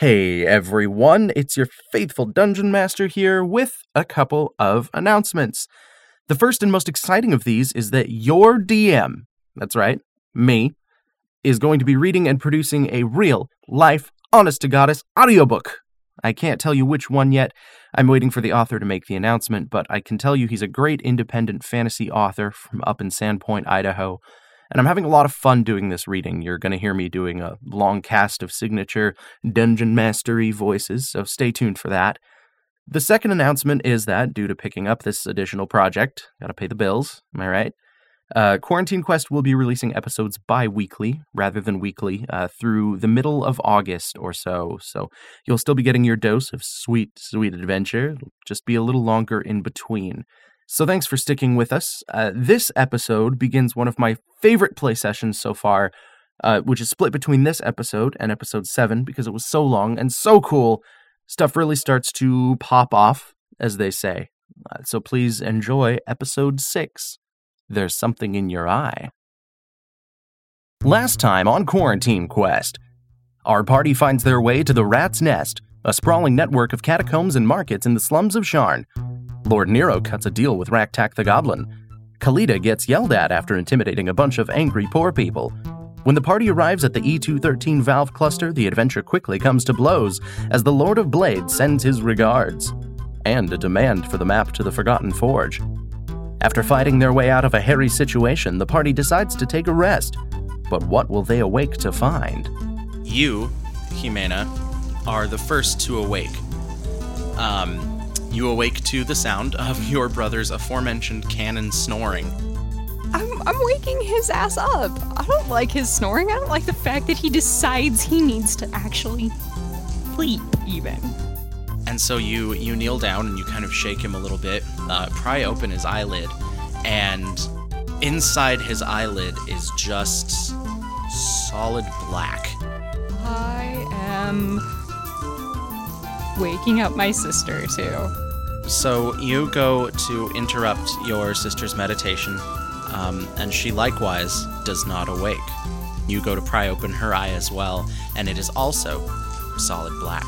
Hey everyone, it's your faithful dungeon master here with a couple of announcements. The first and most exciting of these is that your DM, that's right, me, is going to be reading and producing a real, life, honest to goddess audiobook. I can't tell you which one yet. I'm waiting for the author to make the announcement, but I can tell you he's a great independent fantasy author from up in Sandpoint, Idaho. And I'm having a lot of fun doing this reading. You're going to hear me doing a long cast of signature dungeon mastery voices, so stay tuned for that. The second announcement is that, due to picking up this additional project, gotta pay the bills, am I right? Uh, Quarantine Quest will be releasing episodes bi weekly rather than weekly uh, through the middle of August or so. So you'll still be getting your dose of sweet, sweet adventure. It'll just be a little longer in between. So thanks for sticking with us. Uh, this episode begins one of my favorite play sessions so far, uh, which is split between this episode and episode 7 because it was so long and so cool. Stuff really starts to pop off, as they say. Uh, so please enjoy episode 6. There's something in your eye. Last time on Quarantine Quest, our party finds their way to the Rat's Nest, a sprawling network of catacombs and markets in the slums of Sharn. Lord Nero cuts a deal with Raktak the Goblin. Kalita gets yelled at after intimidating a bunch of angry poor people. When the party arrives at the E213 valve cluster, the adventure quickly comes to blows as the Lord of Blades sends his regards. And a demand for the map to the Forgotten Forge. After fighting their way out of a hairy situation, the party decides to take a rest. But what will they awake to find? You, Jimena, are the first to awake. Um, you awake to the sound of your brother's aforementioned cannon snoring. I'm, I'm waking his ass up. I don't like his snoring. I don't like the fact that he decides he needs to actually sleep, even. And so you you kneel down and you kind of shake him a little bit, uh, pry open his eyelid, and inside his eyelid is just solid black. I am waking up my sister, too. So you go to interrupt your sister's meditation, um, and she likewise does not awake. You go to pry open her eye as well, and it is also solid black.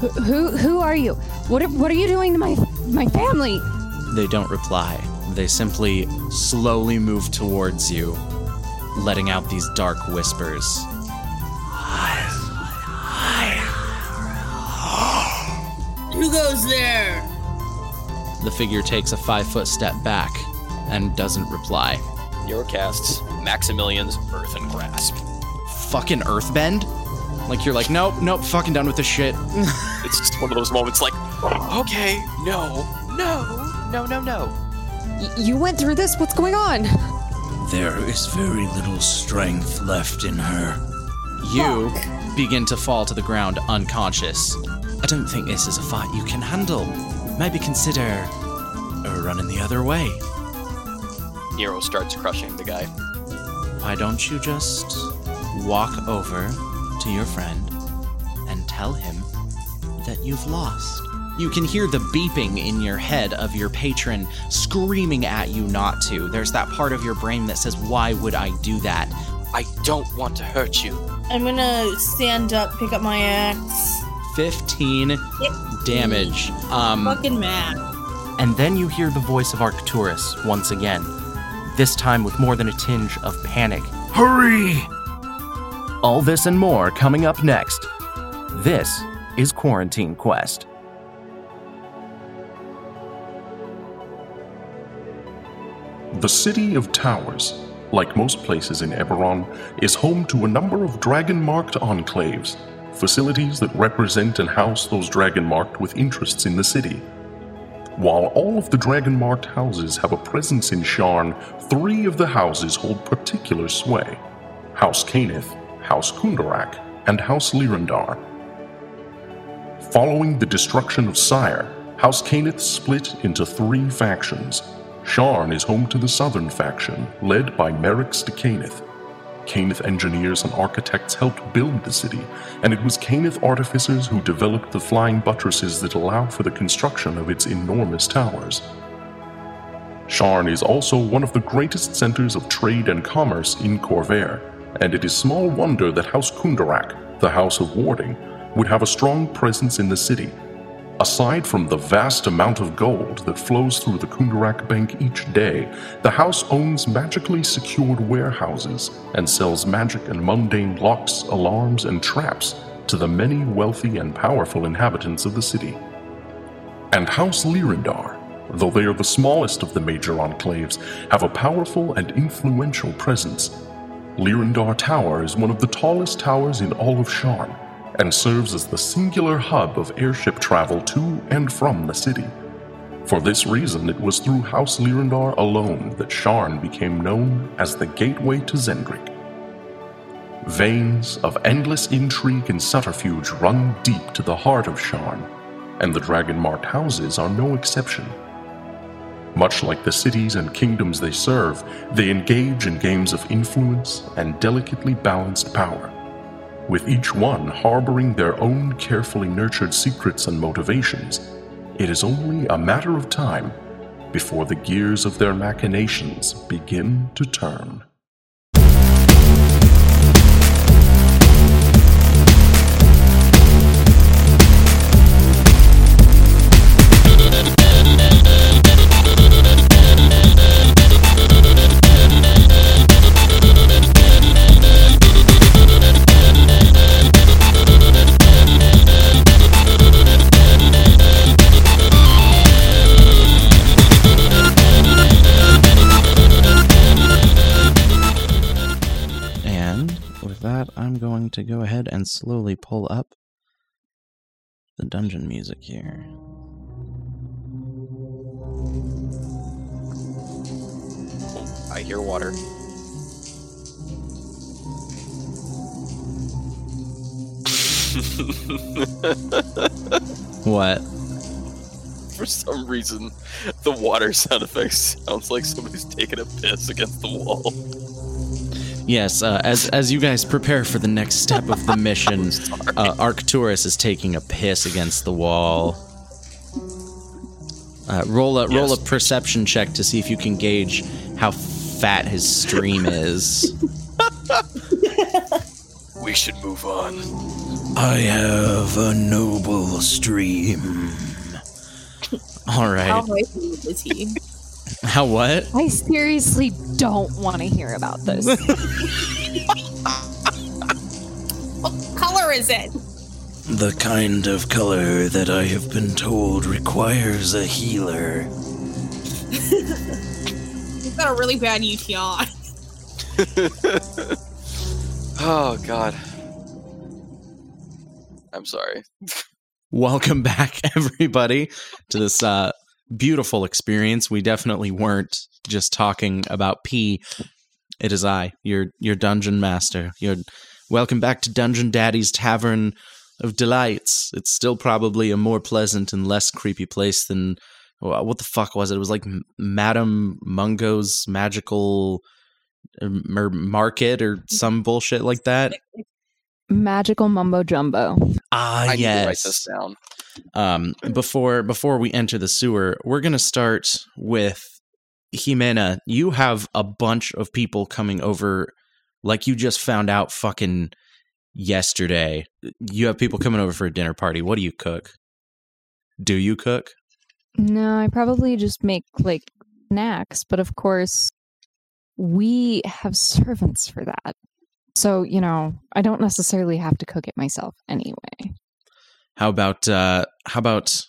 Who, who, who are you? What, are- what are you doing to my, my family? They don't reply. They simply slowly move towards you, letting out these dark whispers. Who goes there? The figure takes a five foot step back and doesn't reply. Nero casts Maximilian's Earthen Grasp. Fucking earthbend? Like you're like, nope, nope, fucking done with this shit. It's just one of those moments like, okay, no, no, no, no, no. Y- you went through this? What's going on? There is very little strength left in her. You begin to fall to the ground unconscious. I don't think this is a fight you can handle. Maybe consider uh, running the other way. Nero starts crushing the guy. Why don't you just walk over to your friend and tell him that you've lost? You can hear the beeping in your head of your patron screaming at you not to. There's that part of your brain that says, Why would I do that? I don't want to hurt you. I'm gonna stand up, pick up my axe. 15 damage. Um, Fucking mad. And then you hear the voice of Arcturus once again, this time with more than a tinge of panic. Hurry! All this and more coming up next. This is Quarantine Quest. The city of Towers, like most places in Eberron, is home to a number of dragon marked enclaves, facilities that represent and house those dragon marked with interests in the city. While all of the dragon marked houses have a presence in Sharn, three of the houses hold particular sway House Cannith, House Kundarak, and House Lyrandar. Following the destruction of Cyre, House Cannith split into three factions. Sharn is home to the southern faction, led by Merrix de Cannith. Engineers and architects helped build the city, and it was Cannith artificers who developed the flying buttresses that allow for the construction of its enormous towers. Sharn is also one of the greatest centers of trade and commerce in Khorvaire, and it is small wonder that House Kundarak, the House of Warding, would have a strong presence in the city. Aside from the vast amount of gold that flows through the Kundarak Bank each day, the house owns magically secured warehouses and sells magic and mundane locks, alarms, and traps to the many wealthy and powerful inhabitants of the city. And House Lyrandar, though they are the smallest of the major enclaves, have a powerful and influential presence. Lyrandar Tower is one of the tallest towers in all of Sharn and serves as the singular hub of airship travel to and from the city. For this reason, it was through House Lyrandar alone that Sharn became known as the gateway to Xen'drik. Veins of endless intrigue and subterfuge run deep to the heart of Sharn, and the dragon marked houses are no exception. Much like the cities and kingdoms they serve, they engage in games of influence and delicately balanced power, with each one harboring their own carefully nurtured secrets and motivations. It is only a matter of time before the gears of their machinations begin to turn. Go ahead and slowly pull up the dungeon music here. I hear water. What? For some reason, the water sound effect sounds like somebody's taking a piss against the wall. Yes, uh, as as you guys prepare for the next step of the mission, uh, Arcturus is taking a piss against the wall. Uh, roll a roll a perception check to see if you can gauge how fat his stream is. We should move on. I have a noble stream. All right. How right. is he? How what? I seriously don't want to hear about this. What color is it? The kind of color that I have been told requires a healer. He's got a really bad UTI. Oh God. I'm sorry. Welcome back, everybody, to this uh, beautiful experience. We definitely weren't just talking about pee. It is I, your your dungeon master. Your welcome back to Dungeon Daddy's Tavern of Delights. It's still probably a more pleasant and less creepy place than what the fuck was it? It was like M- Madame Mungo's magical uh, market or some bullshit like that. Magical mumbo jumbo. Ah, I need yes. to write this down. Um, before before we enter the sewer, we're gonna start with Jimena. You have a bunch of people coming over, like you just found out fucking yesterday. You have people coming over for a dinner party. What do you cook? Do you cook? No, I probably just make like snacks, but of course, we have servants for that. So, you know, I don't necessarily have to cook it myself anyway. How about uh how about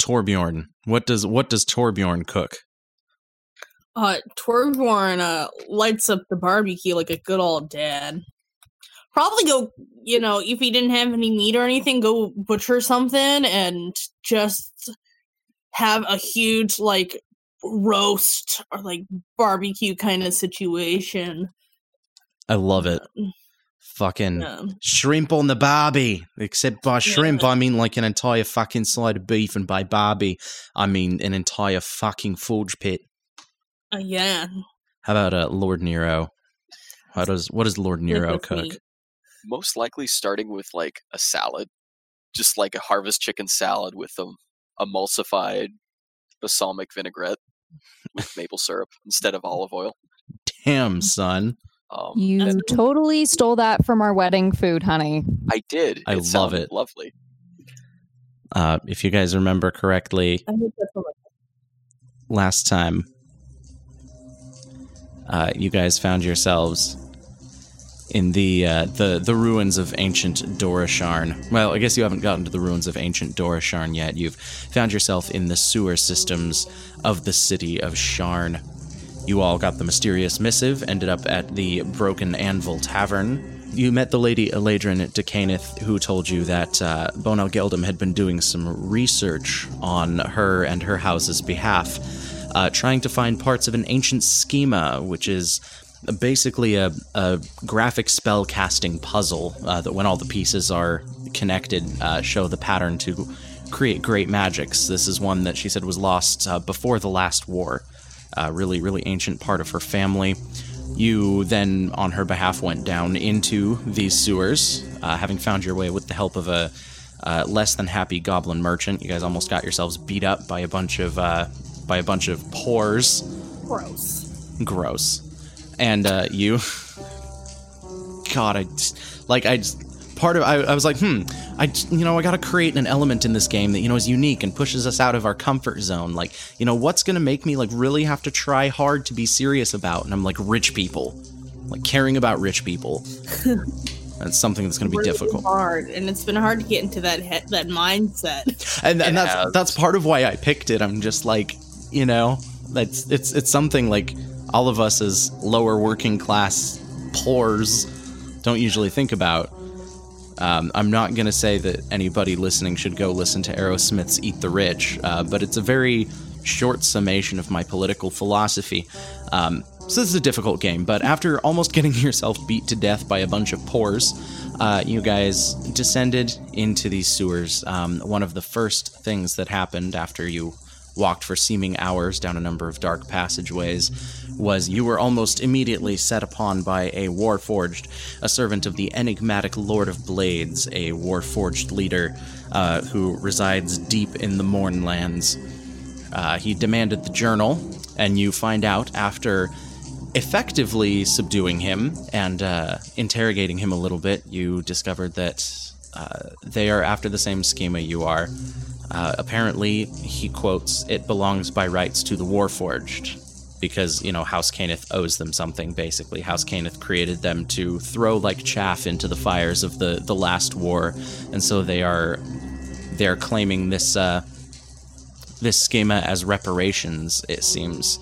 Torbjorn? What does what does Torbjorn cook? Uh, Torbjorn uh, lights up the barbecue like a good old dad. Probably go, you know, if he didn't have any meat or anything, go butcher something and just have a huge, like, roast or, like, barbecue kind of situation. I love it. Fucking Yeah. shrimp on the barbie. Except by shrimp, I mean like an entire fucking side of beef, and by barbie, I mean an entire fucking forge pit. Uh, yeah. How about uh, Lord Nero? How does what does Lord Nero cook? meat. Most likely starting with like a salad, just like a harvest chicken salad with um emulsified balsamic vinaigrette with maple syrup instead of olive oil. Damn, son. Um, You totally stole that from our wedding food, honey. I did. I it love it. Lovely. Uh, if you guys remember correctly, I think that's what last time uh, you guys found yourselves in the uh, the the ruins of ancient Dorasharn. Well, I guess you haven't gotten to the ruins of ancient Dorasharn yet. You've found yourself in the sewer systems of the city of Sharn. You all got the mysterious missive, ended up at the Broken Anvil Tavern. You met the lady Elaydren d'Cannith, who told you that uh, Bonel Geldum had been doing some research on her and her house's behalf, uh, trying to find parts of an ancient schema, which is basically a, a graphic spell casting puzzle uh, that, when all the pieces are connected, uh, show the pattern to create great magics. This is one that she said was lost uh, before the last war. Uh, really, really ancient part of her family. You then, on her behalf, went down into these sewers, uh, having found your way with the help of a uh, less than happy goblin merchant. You guys almost got yourselves beat up by a bunch of uh, by a bunch of pores. gross. Gross. And uh, you, God, I just, like I just, part of I, I was like, hmm, I you know I got to create an element in this game that you know is unique and pushes us out of our comfort zone. Like you know what's gonna make me like really have to try hard to be serious about, and I'm like rich people, like caring about rich people. That's something that's gonna be Really difficult. hard, and it's been hard to get into that he- that mindset. and, and that's has. that's part of why I picked it. I'm just like, you know, that's it's it's something like all of us as lower working class poors don't usually think about. Um, I'm not gonna say that anybody listening should go listen to Aerosmith's "Eat the Rich," uh, but it's a very short summation of my political philosophy. Um, so this is a difficult game, but after almost getting yourself beat to death by a bunch of pores, uh, you guys descended into these sewers. Um, one of the first things that happened after you walked for seeming hours down a number of dark passageways was you were almost immediately set upon by a warforged, a servant of the enigmatic Lord of Blades, a warforged leader uh, who resides deep in the Mournlands. Uh, he demanded the journal, and you find out after effectively subduing him and uh, interrogating him a little bit, you discovered that uh, they are after the same schema you are. Uh, apparently, he quotes, "It belongs by rights to the Warforged." Because, you know, House Cannith owes them something, basically. House Cannith created them to throw like chaff into the fires of the, the last war. And so they are they're claiming this uh, this schema as reparations, it seems.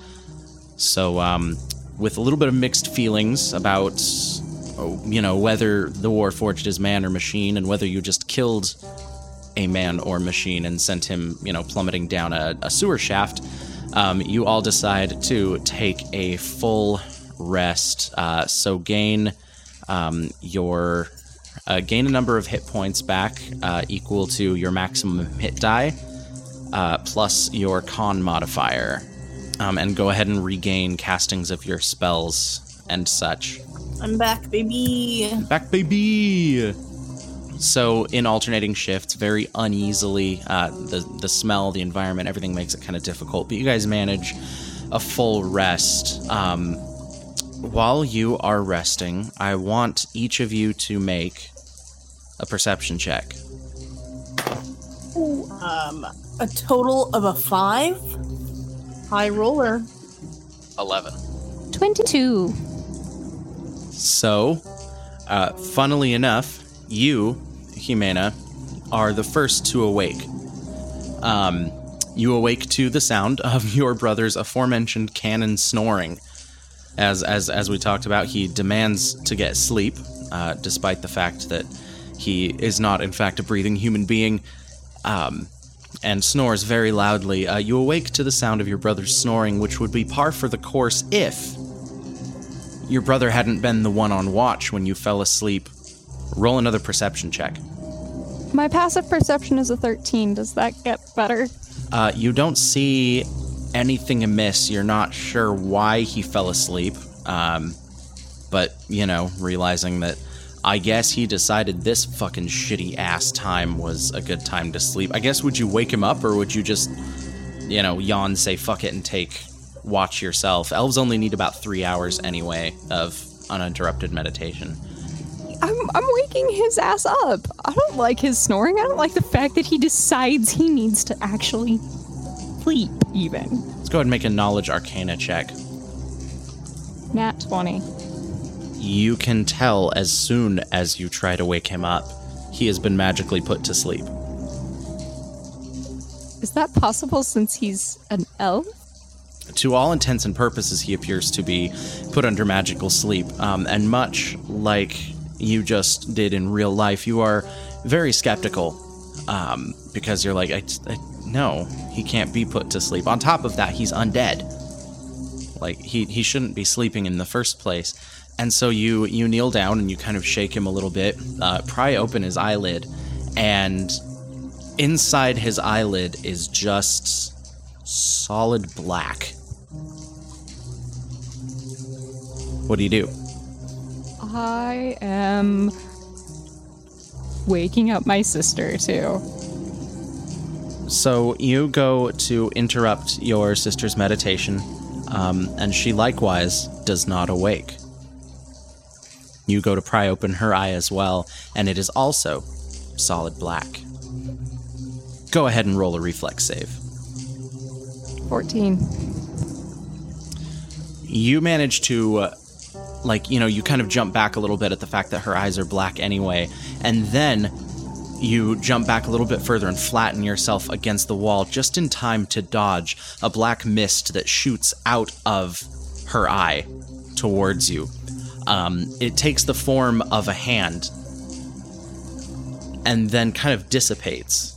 So, um, with a little bit of mixed feelings about, you know, whether the Warforged is man or machine, and whether you just killed a man or machine and sent him, you know, plummeting down a, a sewer shaft, um, you all decide to take a full rest. Uh, so gain um, your uh, gain a number of hit points back uh, equal to your maximum hit die uh, plus your con modifier, um, and go ahead and regain castings of your spells and such. I'm back, baby. Back, baby. So, in alternating shifts, very uneasily, uh, the the smell, the environment, everything makes it kind of difficult. But you guys manage a full rest. Um, while you are resting, I want each of you to make a perception check. Um, a total of a five. High roller. Eleven. 22. So, uh, funnily enough, you, Jimena, are the first to awake. Um, you awake to the sound of your brother's aforementioned cannon snoring. As, as, as we talked about, he demands to get sleep, uh, despite the fact that he is not, in fact, a breathing human being, um, and snores very loudly. Uh, you awake to the sound of your brother's snoring, which would be par for the course if your brother hadn't been the one on watch when you fell asleep. Roll another perception check. My passive perception is a 13. Does that get better? Uh, you don't see anything amiss. You're not sure why he fell asleep. Um, but, you know, realizing that I guess he decided this fucking shitty ass time was a good time to sleep. I guess would you wake him up or would you just, you know, yawn, say fuck it, and take watch yourself? Elves only need about three hours anyway of uninterrupted meditation. I'm, I'm waking his ass up. I don't like his snoring. I don't like the fact that he decides he needs to actually sleep, even. Let's go ahead and make a knowledge arcana check. Nat 20. You can tell as soon as you try to wake him up, he has been magically put to sleep. Is that possible since he's an elf? To all intents and purposes, he appears to be put under magical sleep. Um, and much like you just did in real life, you are very skeptical um, because you're like, I, I, no, he can't be put to sleep. On top of that, he's undead. Like he he shouldn't be sleeping in the first place. And so you you kneel down and you kind of shake him a little bit, uh, pry open his eyelid, and inside his eyelid is just solid black. What do you do? I am waking up my sister, too. So you go to interrupt your sister's meditation, um, and she likewise does not awake. You go to pry open her eye as well, and it is also solid black. Go ahead and roll a reflex save. 14. You manage to, uh, like, you know, you kind of jump back a little bit at the fact that her eyes are black anyway, and then you jump back a little bit further and flatten yourself against the wall just in time to dodge a black mist that shoots out of her eye towards you. Um, it takes the form of a hand and then kind of dissipates.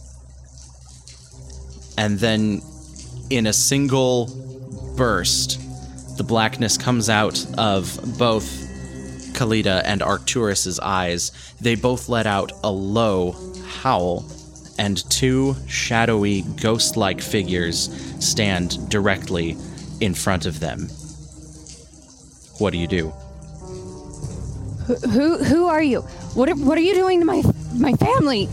And then, in a single burst, the blackness comes out of both Kalita and Arcturus's eyes. They both let out a low howl, and two shadowy, ghost like figures stand directly in front of them. What do you do? Who, who, who are you? What are, what are you doing to my, my family?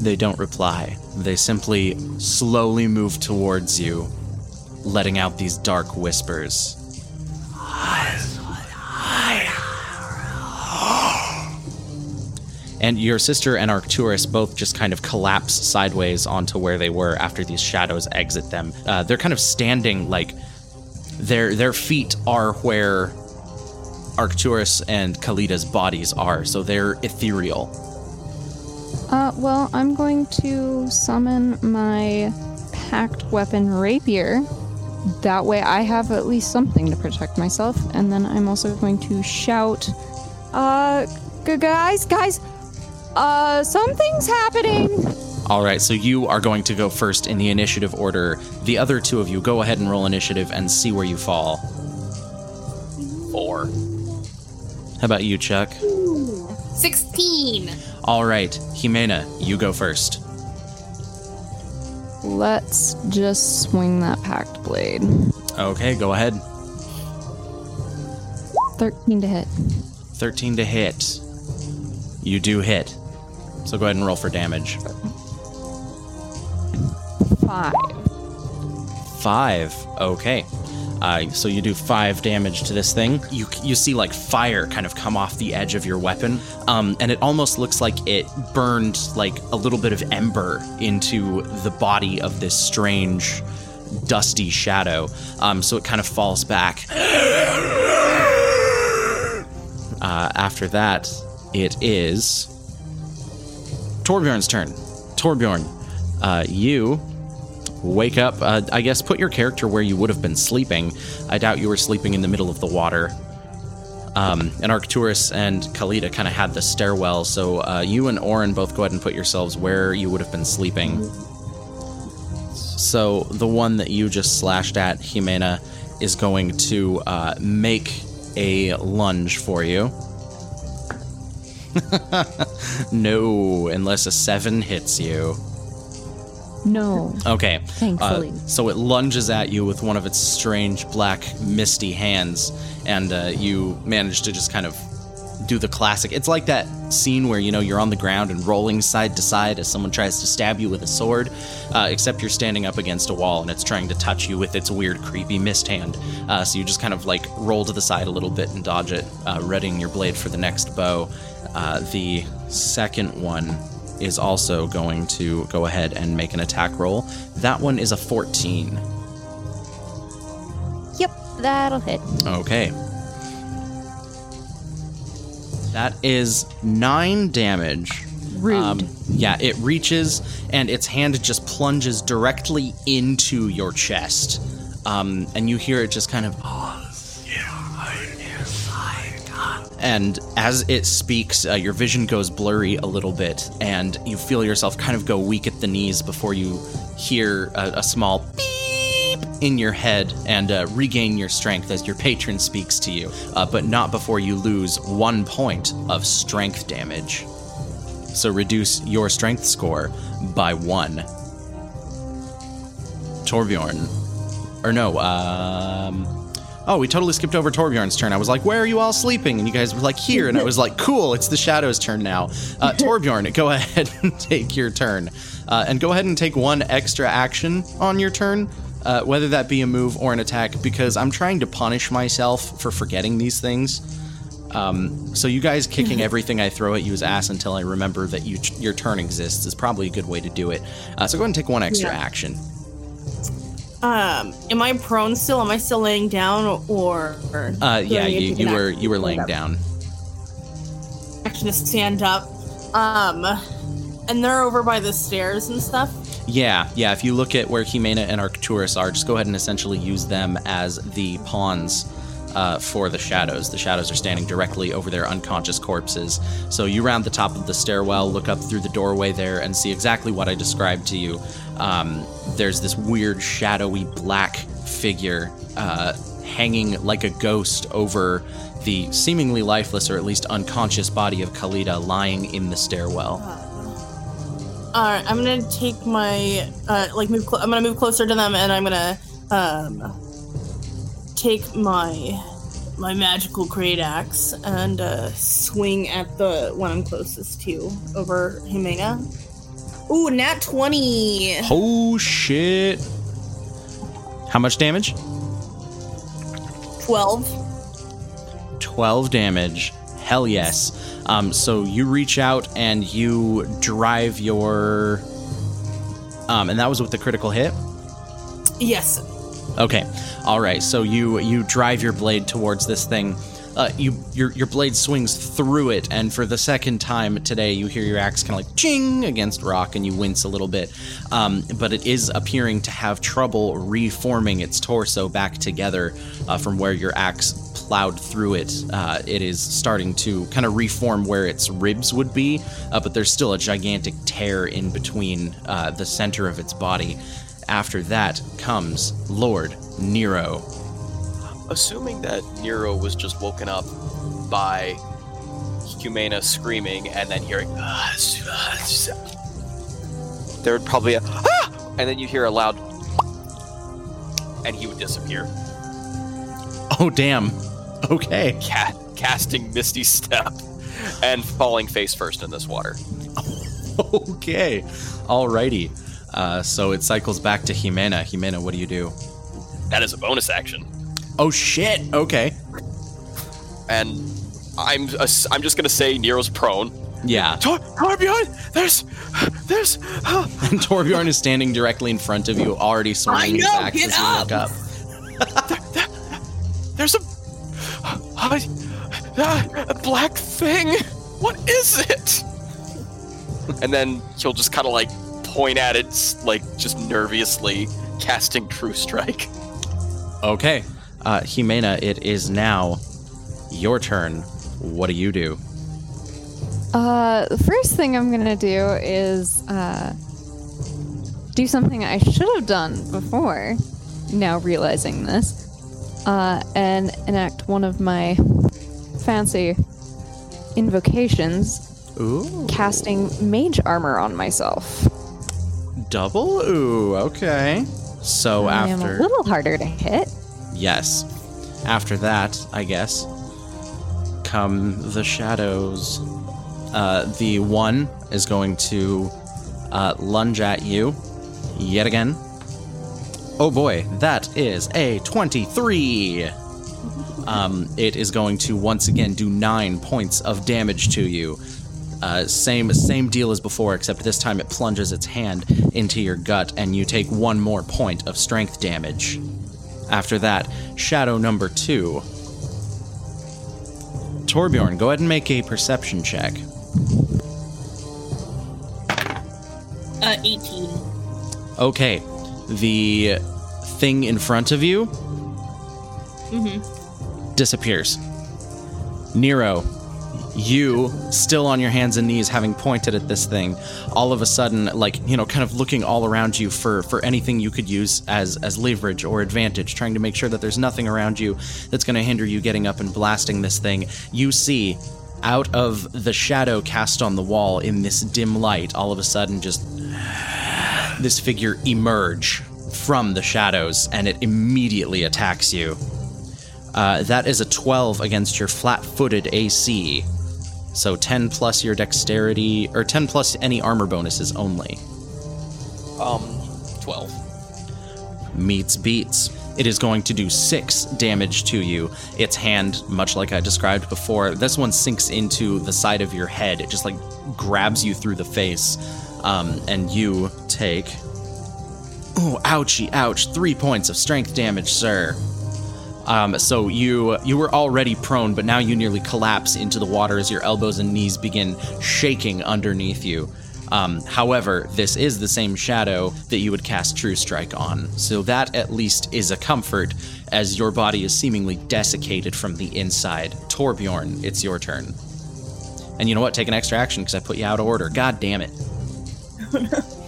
They don't reply. They simply slowly move towards you, letting out these dark whispers. And your sister and Arcturus both just kind of collapse sideways onto where they were after these shadows exit them. Uh, they're kind of standing like their their feet are where Arcturus and Kalita's bodies are, so they're ethereal. Uh, well, I'm going to summon my pact weapon rapier. That way I have at least something to protect myself. And then I'm also going to shout, uh, gu- guys, guys, uh, something's happening. All right, so you are going to go first in the initiative order. The other two of you go ahead and roll initiative and see where you fall. Four. How about you, Chuck? 16. All right, Jimena, you go first. Let's just swing that pact blade. Okay, go ahead. 13 to hit. 13 to hit. You do hit. So go ahead and roll for damage. 5. Five. Okay. Uh, so you do five damage to this thing. You you see like fire kind of come off the edge of your weapon, um, and it almost looks like it burned like a little bit of ember into the body of this strange, dusty shadow. Um, so it kind of falls back. Uh, after that, it is Torbjorn's turn. Torbjorn, uh, you wake up. Uh, I guess put your character where you would have been sleeping. I doubt you were sleeping in the middle of the water. Um, and Arcturus and Kalita kind of had the stairwell, so uh, you and Orin both go ahead and put yourselves where you would have been sleeping. So the one that you just slashed at, Jimena, is going to uh, make a lunge for you. no, unless a seven hits you. No, Okay. Uh, thankfully. so it lunges at you with one of its strange, black, misty hands, and uh, you manage to just kind of do the classic. It's like that scene where you know you're on the ground and rolling side to side as someone tries to stab you with a sword, uh, except you're standing up against a wall and it's trying to touch you with its weird, creepy mist hand. Uh, so you just kind of like roll to the side a little bit and dodge it, uh, readying your blade for the next bow. Uh, the second one is also going to go ahead and make an attack roll. That one is a 14. Yep, that'll hit. Okay. That is nine damage. Rude. yeah, it reaches and its hand just plunges directly into your chest. Um, and you hear it just kind of. And as it speaks, uh, your vision goes blurry a little bit, and you feel yourself kind of go weak at the knees before you hear a, a small beep in your head and uh, regain your strength as your patron speaks to you, uh, but not before you lose one point of strength damage. So reduce your strength score by one. Torbjorn. Or no, um. Oh, we totally skipped over Torbjorn's turn. I was like, where are you all sleeping? And you guys were like, here. And I was like, cool, it's the Shadow's turn now. Uh, Torbjorn, go ahead and take your turn. Uh, and go ahead and take one extra action on your turn, uh, whether that be a move or an attack, because I'm trying to punish myself for forgetting these things. Um, so you guys kicking everything I throw at you as ass until I remember that you, your turn exists is probably a good way to do it. Uh, so go ahead and take one extra Yeah. action. Um, am I prone still? Am I still laying down, or? or Uh, yeah, I need to you, you were you were laying down. Action to stand up. Um, and they're over by the stairs and stuff. Yeah, yeah. If you look at where Jimena and Arcturus are, just go ahead and essentially use them as the pawns uh, for the shadows. The shadows are standing directly over their unconscious corpses. So you round the top of the stairwell, look up through the doorway there, and see exactly what I described to you. Um, there's this weird, shadowy black figure uh, hanging like a ghost over the seemingly lifeless or at least unconscious body of Kalita lying in the stairwell. All right, I'm gonna take my uh, like move. Cl- I'm gonna move closer to them, and I'm gonna um take my my magical great axe and uh, swing at the one I'm closest to over Jimena. Ooh, nat twenty. Oh shit. How much damage? 12. 12 damage. Hell yes. Um, so you reach out and you drive your. Um, and that was with the critical hit? Yes. Okay. All right. So you you drive your blade towards this thing. Uh, you your your blade swings through it, and for the second time today, you hear your axe kind of like ching against rock, and you wince a little bit. Um, but it is appearing to have trouble reforming its torso back together uh, from where your axe plowed through it. Uh, it is starting to kind of reform where its ribs would be, uh, but there's still a gigantic tear in between uh, the center of its body. After that comes Lord Nero. Assuming that Nero was just woken up by Humana screaming and then hearing, "Ah, ah, s-" there would probably a, ah! and then you hear a loud, and he would disappear. Oh, damn. Okay. Cat casting Misty Step and falling face first in this water. Okay. Alrighty. Uh, so it cycles back to Jimena. Jimena, what do you do? That is a bonus action, Oh, shit. Okay. and I'm ass- I'm just gonna say Nero's prone. Yeah. Tor- Torbjorn, there's there's ah." And Torbjorn is standing directly in front of you, already swinging his axe as you look up. up. there's a, a, a black thing. What is it? And then he'll just kind of like point at it, like just nervously casting True Strike. Okay. Uh, Jimena, it is now your turn. What do you do? Uh, the first thing I'm gonna do is uh, do something I should have done before. Now realizing this, uh, and enact one of my fancy invocations, Ooh. casting mage armor on myself. Double? Ooh, okay. So I after. a little harder to hit. Yes. After that, I guess, come the shadows. Uh, the one is going to uh, lunge at you yet again. Oh boy, that is a 23. Um, it is going to once again do nine points of damage to you. Uh, same same deal as before, except this time it plunges its hand into your gut, and you take one more point of strength damage. After that, shadow number two. Torbjorn, go ahead and make a perception check. Uh, 18. Okay, the thing in front of you disappears. Nero, you still on your hands and knees, having pointed at this thing, all of a sudden, like you know, kind of looking all around you for for anything you could use as as leverage or advantage, trying to make sure that there's nothing around you that's going to hinder you getting up and blasting this thing. You see. Out of the shadow cast on the wall in this dim light, all of a sudden, just this figure emerge from the shadows and it immediately attacks you. Uh, that is a 12 against your flat footed AC. So 10 plus your dexterity, or 10 plus any armor bonuses only. Um, 12. Meets beats. It is going to do 6 damage to you. Its hand, much like I described before, this one sinks into the side of your head. It just like grabs you through the face. Um, and you take. Oh, ouchie, ouch. Three points of strength damage, sir. Um, so you you were already prone, but now you nearly collapse into the water as your elbows and knees begin shaking underneath you. Um, however, this is the same shadow that you would cast True Strike on, so that at least is a comfort, as your body is seemingly desiccated from the inside. Torbjorn, it's your turn. And you know what? Take an extra action because I put you out of order. God damn it.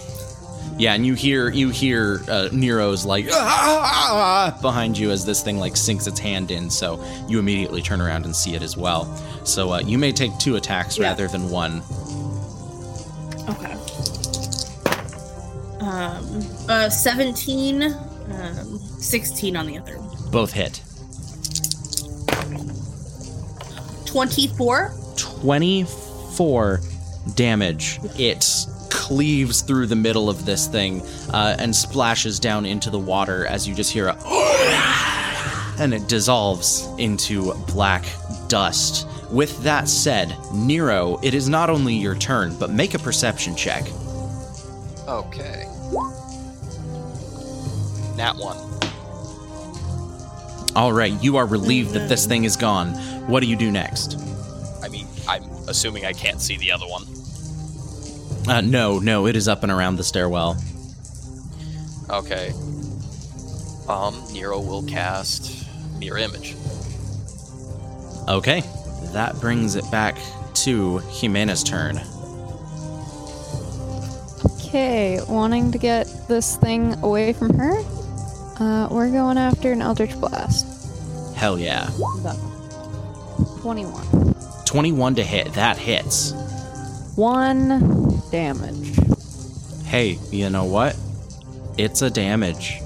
Yeah, and you hear you hear uh, Nero's like "Ah!" behind you as this thing like sinks its hand in. So you immediately turn around and see it as well. So uh, you may take two attacks Yeah. rather than one. Okay. Um, uh, 17, um, 16 on the other. Both hit. 24. 24 damage. It cleaves through the middle of this thing uh, and splashes down into the water as you just hear a and it dissolves into black dust. With that said, Nero, it is not only your turn, but make a perception check. Okay. Nat 1. All right, you are relieved that this thing is gone. What do you do next? I mean, I'm assuming I can't see the other one. Uh, no, no, it is up and around the stairwell. Okay. Um, Nero will cast Mirror Image. Okay, that brings it back to Humana's turn. Okay, wanting to get this thing away from her, uh, we're going after an Eldritch Blast. Hell yeah. 21. 21 to hit, that hits. One damage. Hey, you know what? It's a damage.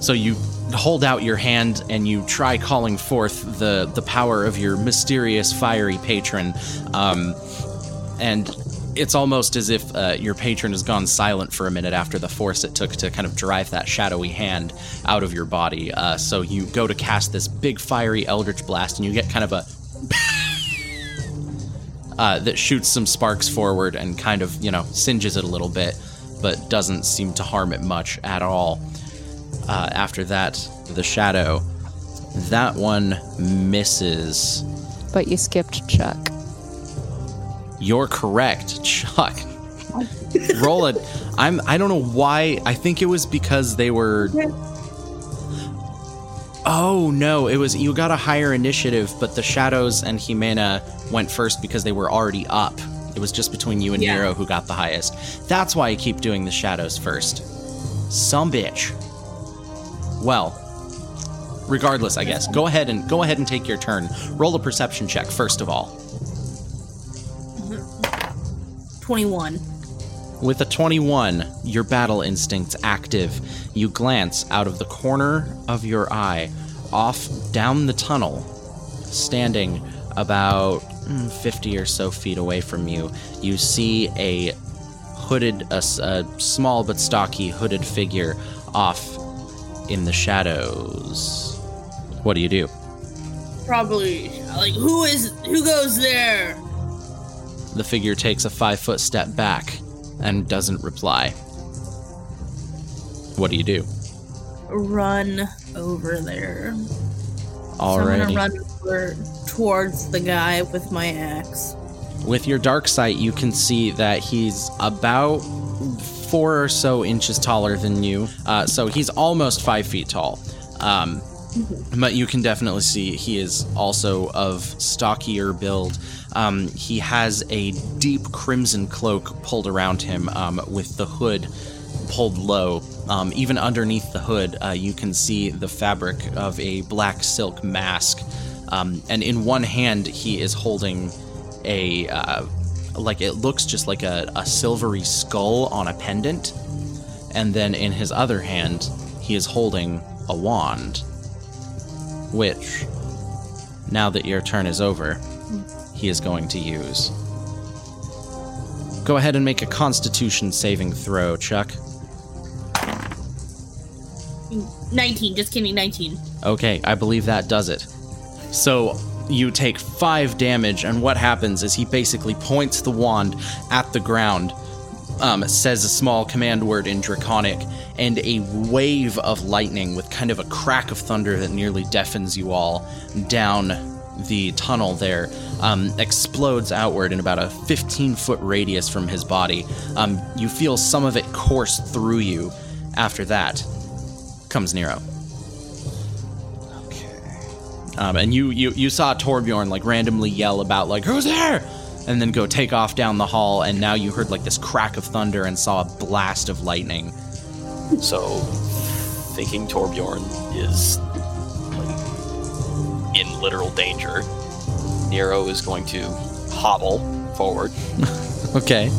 So you hold out your hand and you try calling forth the, the power of your mysterious fiery patron. Um, and it's almost as if uh, your patron has gone silent for a minute after the force it took to kind of drive that shadowy hand out of your body. Uh, so you go to cast this big fiery eldritch blast, and you get kind of a uh, that shoots some sparks forward and kind of you know singes it a little bit, but doesn't seem to harm it much at all. Uh, after that, the shadow, that one misses. But you skipped Chuck. You're correct, Chuck. Roll it. I'm. I don't know why. I think it was because they were. Oh no! It was you got a higher initiative, but the shadows and Jimena went first because they were already up. It was just between you and Yeah. Nero who got the highest. That's why I keep doing the shadows first. Some bitch. Well, regardless, I guess. Go ahead and go ahead and take your turn. Roll a perception check first of all. 21. With a 21, your battle instinct's active. You glance out of the corner of your eye, off down the tunnel, standing about mm, 50 or so feet away from you, you see a hooded, a, a small but stocky hooded figure off in the shadows. What do you do? Probably like who is who goes there? The figure takes a five foot step back and doesn't reply. What do you do? Run over there. So I'm gonna run over towards the guy with my axe. With your dark sight, you can see that he's about four or so inches taller than you. Uh, so he's almost five feet tall. Um, but you can definitely see he is also of stockier build. Um, he has a deep crimson cloak pulled around him um, with the hood pulled low. Um, even underneath the hood, uh, you can see the fabric of a black silk mask. Um, and in one hand, he is holding a uh, like it looks just like a, a silvery skull on a pendant, and then in his other hand, he is holding a wand, which, now that your turn is over, he is going to use. Go ahead and make a Constitution saving throw, Chuck. 19, just kidding, 19. Okay, I believe that does it. So you take five damage, and what happens is he basically points the wand at the ground, um, says a small command word in Draconic, and a wave of lightning with kind of a crack of thunder that nearly deafens you all down the tunnel there um, explodes outward in about a 15 foot radius from his body. Um, you feel some of it course through you. After that comes Nero. Okay. Um, and you, you you saw Torbjorn like randomly yell about like who's there, and then go take off down the hall. And now you heard like this crack of thunder and saw a blast of lightning. So, thinking Torbjorn is like, in literal danger, Nero is going to hobble forward, Okay.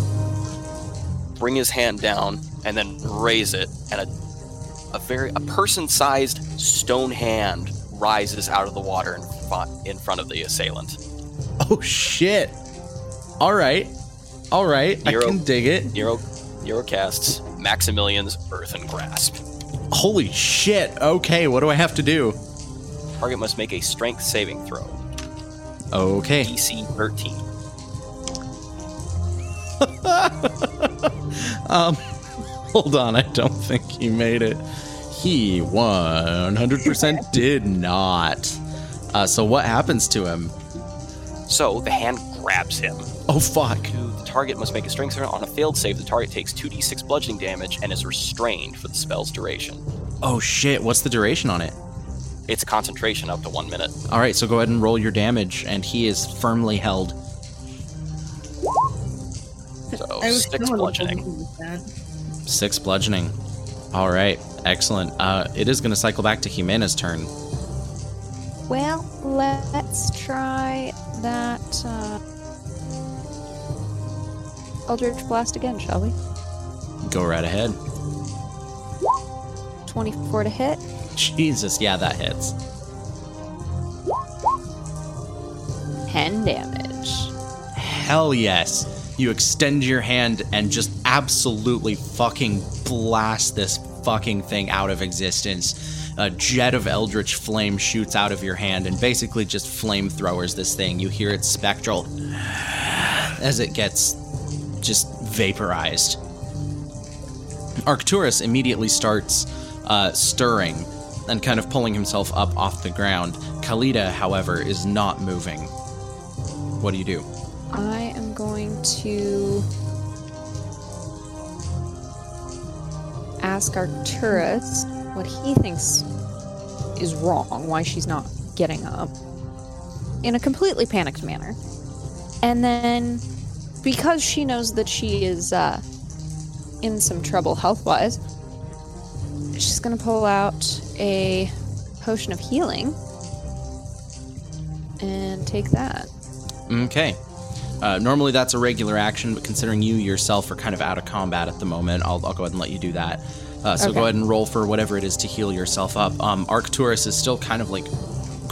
bring his hand down, and then raise it, and a a very a person-sized stone hand rises out of the water in, front in front of the assailant. Oh shit. All right. All right. I can dig it. Nero Nero casts Maximilian's Earthen Grasp. Holy shit. Okay. What do I have to do? Target must make a Strength saving throw. Okay. DC 13. Um, hold on. I don't think he made it. He 100% did not. Uh, so what happens to him? So the hand grabs him. Oh fuck. The target must make a strength throw. On a failed save, the target takes 2d6 bludgeoning damage and is restrained for the spell's duration. Oh shit. What's the duration on it? It's concentration up to one minute. All right. So go ahead and roll your damage, and he is firmly held. So six bludgeoning. hoping with that. Six bludgeoning. All right. Excellent. Uh, it is going to cycle back to Jimena's turn. Well, let's try that uh, Eldritch Blast again, shall we? Go right ahead. 24 to hit. Jesus. Yeah, that hits. 10 damage. Hell yes. You extend your hand and just absolutely fucking blast this fucking thing out of existence. A jet of eldritch flame shoots out of your hand and basically just flamethrowers this thing. You hear its spectral as it gets just vaporized. Arcturus immediately starts uh, stirring and kind of pulling himself up off the ground. Kalita, however, is not moving. What do you do? I am going to ask Arcturus what he thinks is wrong, why she's not getting up, in a completely panicked manner. And then, because she knows that she is uh, in some trouble health wise, she's going to pull out a potion of healing and take that. Okay. Uh, normally that's a regular action, but considering you yourself are kind of out of combat at the moment, I'll, I'll go ahead and let you do that. Uh, so Okay. go ahead and roll for whatever it is to heal yourself up. Um, Arcturus is still kind of like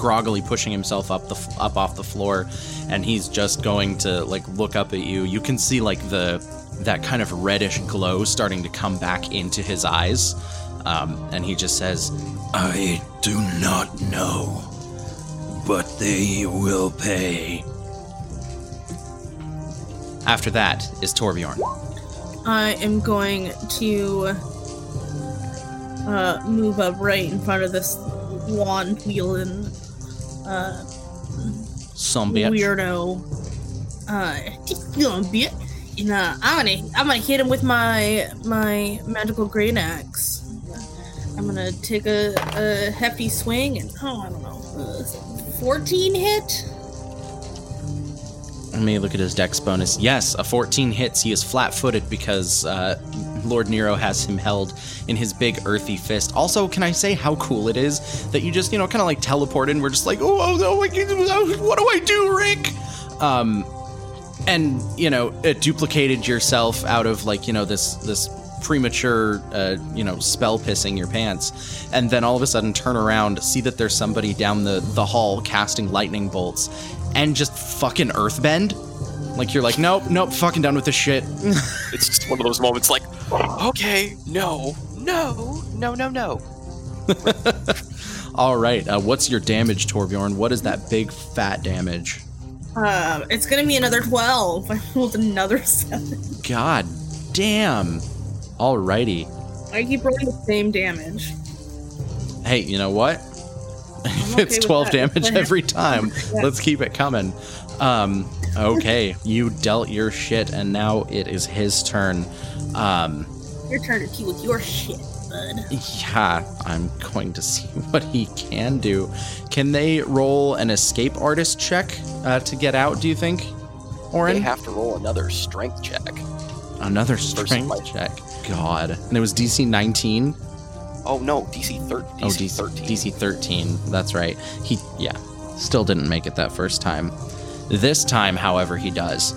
groggily pushing himself up the up off the floor, and he's just going to like look up at you. You can see like the that kind of reddish glow starting to come back into his eyes, um, and he just says, I do not know, but they will pay. After that is Torbjorn. I am going to uh, move up right in front of this wand wielding uh, Some weirdo. Uh, just bit. And uh, I'm gonna I'm gonna hit him with my my magical great axe. I'm gonna take a, a hefty swing and oh I don't know, uh, 14 hit. Let me look at his dex bonus. Yes, a 14 hits. He is flat footed because uh, Lord Nero has him held in his big earthy fist. Also, can I say how cool it is that you just, you know, kind of like teleport and we're just like, oh, oh, no, what do I do, Rick? Um, and, you know, it duplicated yourself out of like, you know, this, this premature, uh, you know, spell pissing your pants, and then all of a sudden turn around, see that there's somebody down the, the hall casting lightning bolts, and just fucking earthbend. Like you're like, nope, nope, fucking done with this shit. It's just one of those moments like, okay, no, no, no, no, no. All right, uh, what's your damage, Torbjorn? What is that big fat damage? Um, it's gonna be another 12. I rolled another seven. God damn. Alrighty. I keep rolling the same damage. Hey, you know what? Okay it's 12 that. damage every time. Yeah. Let's keep it coming. Um, okay, you dealt your shit, and now it is his turn. Um, Your turn to deal with your shit, bud. yeah, I'm going to see what he can do. Can they roll an escape artist check uh, to get out, do you think? They Orin? have to roll another strength check. Another strength check. God. And it was DC 19? Oh no, DC, thir- DC oh, DC 13. DC 13. That's right. He, yeah, still didn't make it that first time. This time, however, he does.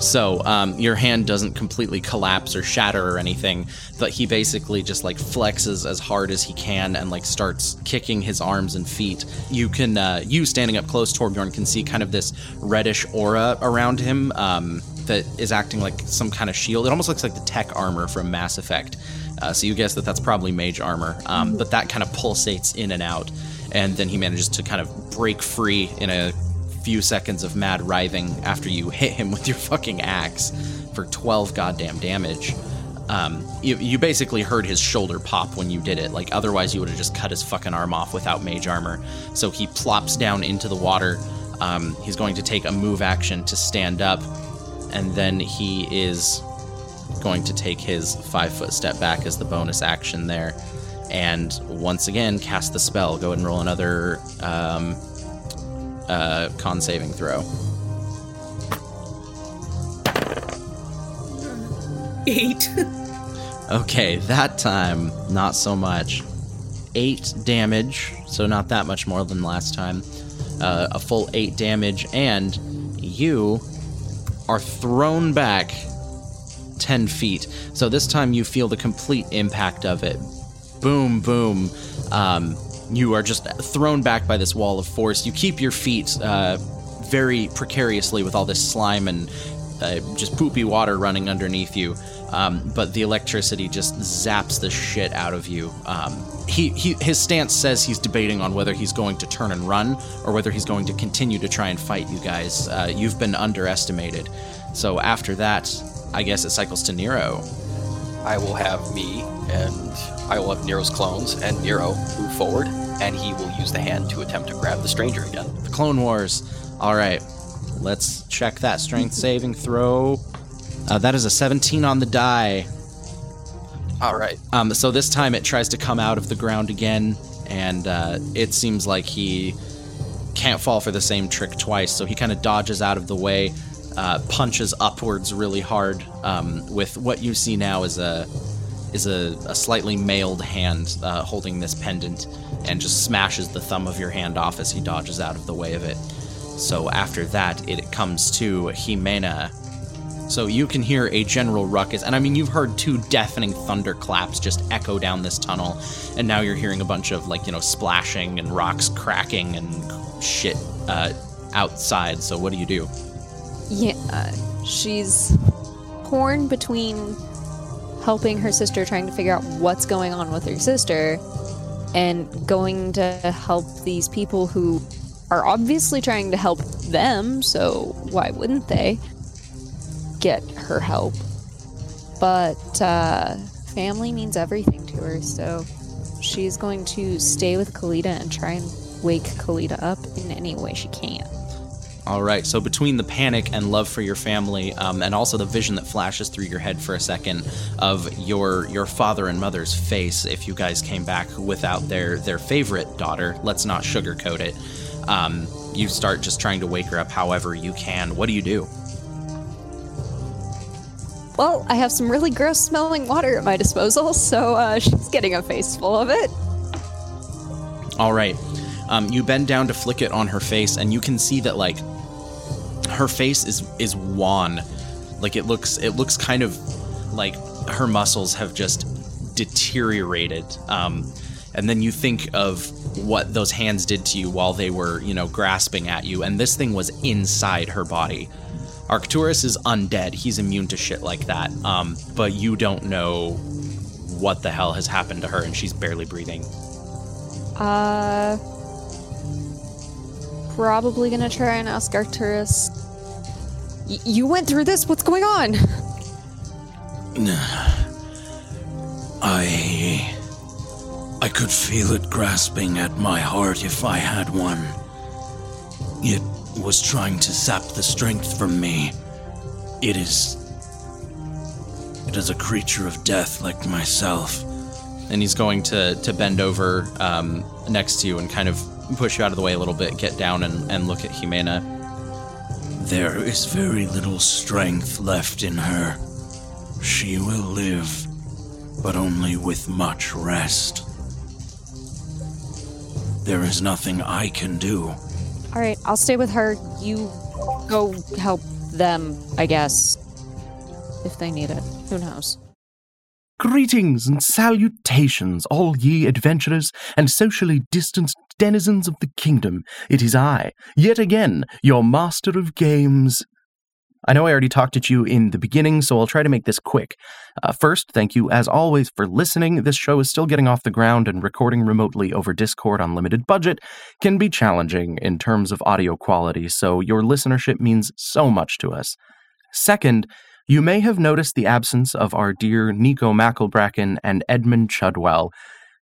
So, um, your hand doesn't completely collapse or shatter or anything, but he basically just like flexes as hard as he can and like starts kicking his arms and feet. You can, uh, you standing up close, Torbjorn, can see kind of this reddish aura around him um, that is acting like some kind of shield. It almost looks like the tech armor from Mass Effect. Uh, so you guess that that's probably mage armor, um, but that kind of pulsates in and out, and then he manages to kind of break free in a few seconds of mad writhing after you hit him with your fucking axe for 12 goddamn damage. Um, you, you basically heard his shoulder pop when you did it. Like otherwise, you would have just cut his fucking arm off without mage armor. So he plops down into the water. Um, he's going to take a move action to stand up, and then he is going to take his five foot step back as the bonus action there, and once again cast the spell. Go ahead and roll another um, uh, con saving throw. Eight. Okay, that time, not so much. Eight damage, so not that much more than last time. Uh, a full eight damage, and you are thrown back 10 feet. So this time you feel the complete impact of it. Boom, boom. Um, you are just thrown back by this wall of force. You keep your feet uh, very precariously with all this slime and uh, just poopy water running underneath you. Um, but the electricity just zaps the shit out of you. Um, he, he his stance says he's debating on whether he's going to turn and run or whether he's going to continue to try and fight you guys. Uh, you've been underestimated. So after that, I guess it cycles to Nero. I will have me and I will have Nero's clones and Nero move forward, and he will use the hand to attempt to grab the stranger again. The Clone Wars. All right, let's check that strength saving throw. Uh, that is a 17 on the die. All right. Um, so this time it tries to come out of the ground again, and uh, it seems like he can't fall for the same trick twice. So he kind of dodges out of the way, uh, punches upwards really hard. Um, with what you see now is a is a, a slightly mailed hand uh, holding this pendant, and just smashes the thumb of your hand off as he dodges out of the way of it. So after that, it comes to Jimena. So you can hear a general ruckus. And I mean, you've heard two deafening thunderclaps just echo down this tunnel. And now you're hearing a bunch of, like, you know, splashing and rocks cracking and shit uh, outside. So what do you do? Yeah, uh, she's torn between helping her sister, trying to figure out what's going on with her sister, and going to help these people who are obviously trying to help them, so why wouldn't they get her help? But uh, family means everything to her, so she's going to stay with Kalita and try and wake Kalita up in any way she can. All right. So between the panic and love for your family, um, and also the vision that flashes through your head for a second of your your father and mother's face, if you guys came back without their their favorite daughter, let's not sugarcoat it. Um, you start just trying to wake her up however you can. What do you do? Well, I have some really gross smelling water at my disposal, so uh, she's getting a face full of it. All right. Um, you bend down to flick it on her face, and you can see that like her face is is wan. Like it looks it looks kind of like her muscles have just deteriorated. Um, and then you think of what those hands did to you while they were, you know, grasping at you, and this thing was inside her body. Arcturus is undead; he's immune to shit like that. Um, but you don't know what the hell has happened to her, and she's barely breathing. Uh, probably gonna try and ask Arcturus. "Y- you went through this. What's going on? I. I could feel it grasping at my heart if I had one. It was trying to sap the strength from me. It is. It is a creature of death like myself. and he's going to to bend over um, next to you and kind of push you out of the way a little bit, get down and, and look at Jimena. There is very little strength left in her. She will live, but only with much rest. There is nothing I can do. All right, I'll stay with her. You go help them, I guess, if they need it. Who knows? Greetings and salutations, all ye adventurers and socially distanced denizens of the kingdom. It is I, yet again, your master of games. I know I already talked at you in the beginning, so I'll try to make this quick. Uh, first, thank you as always for listening. This show is still getting off the ground, and recording remotely over Discord on limited budget can be challenging in terms of audio quality, so your listenership means so much to us. Second, you may have noticed the absence of our dear Nico Mackelbracken and Edmund Chudwell.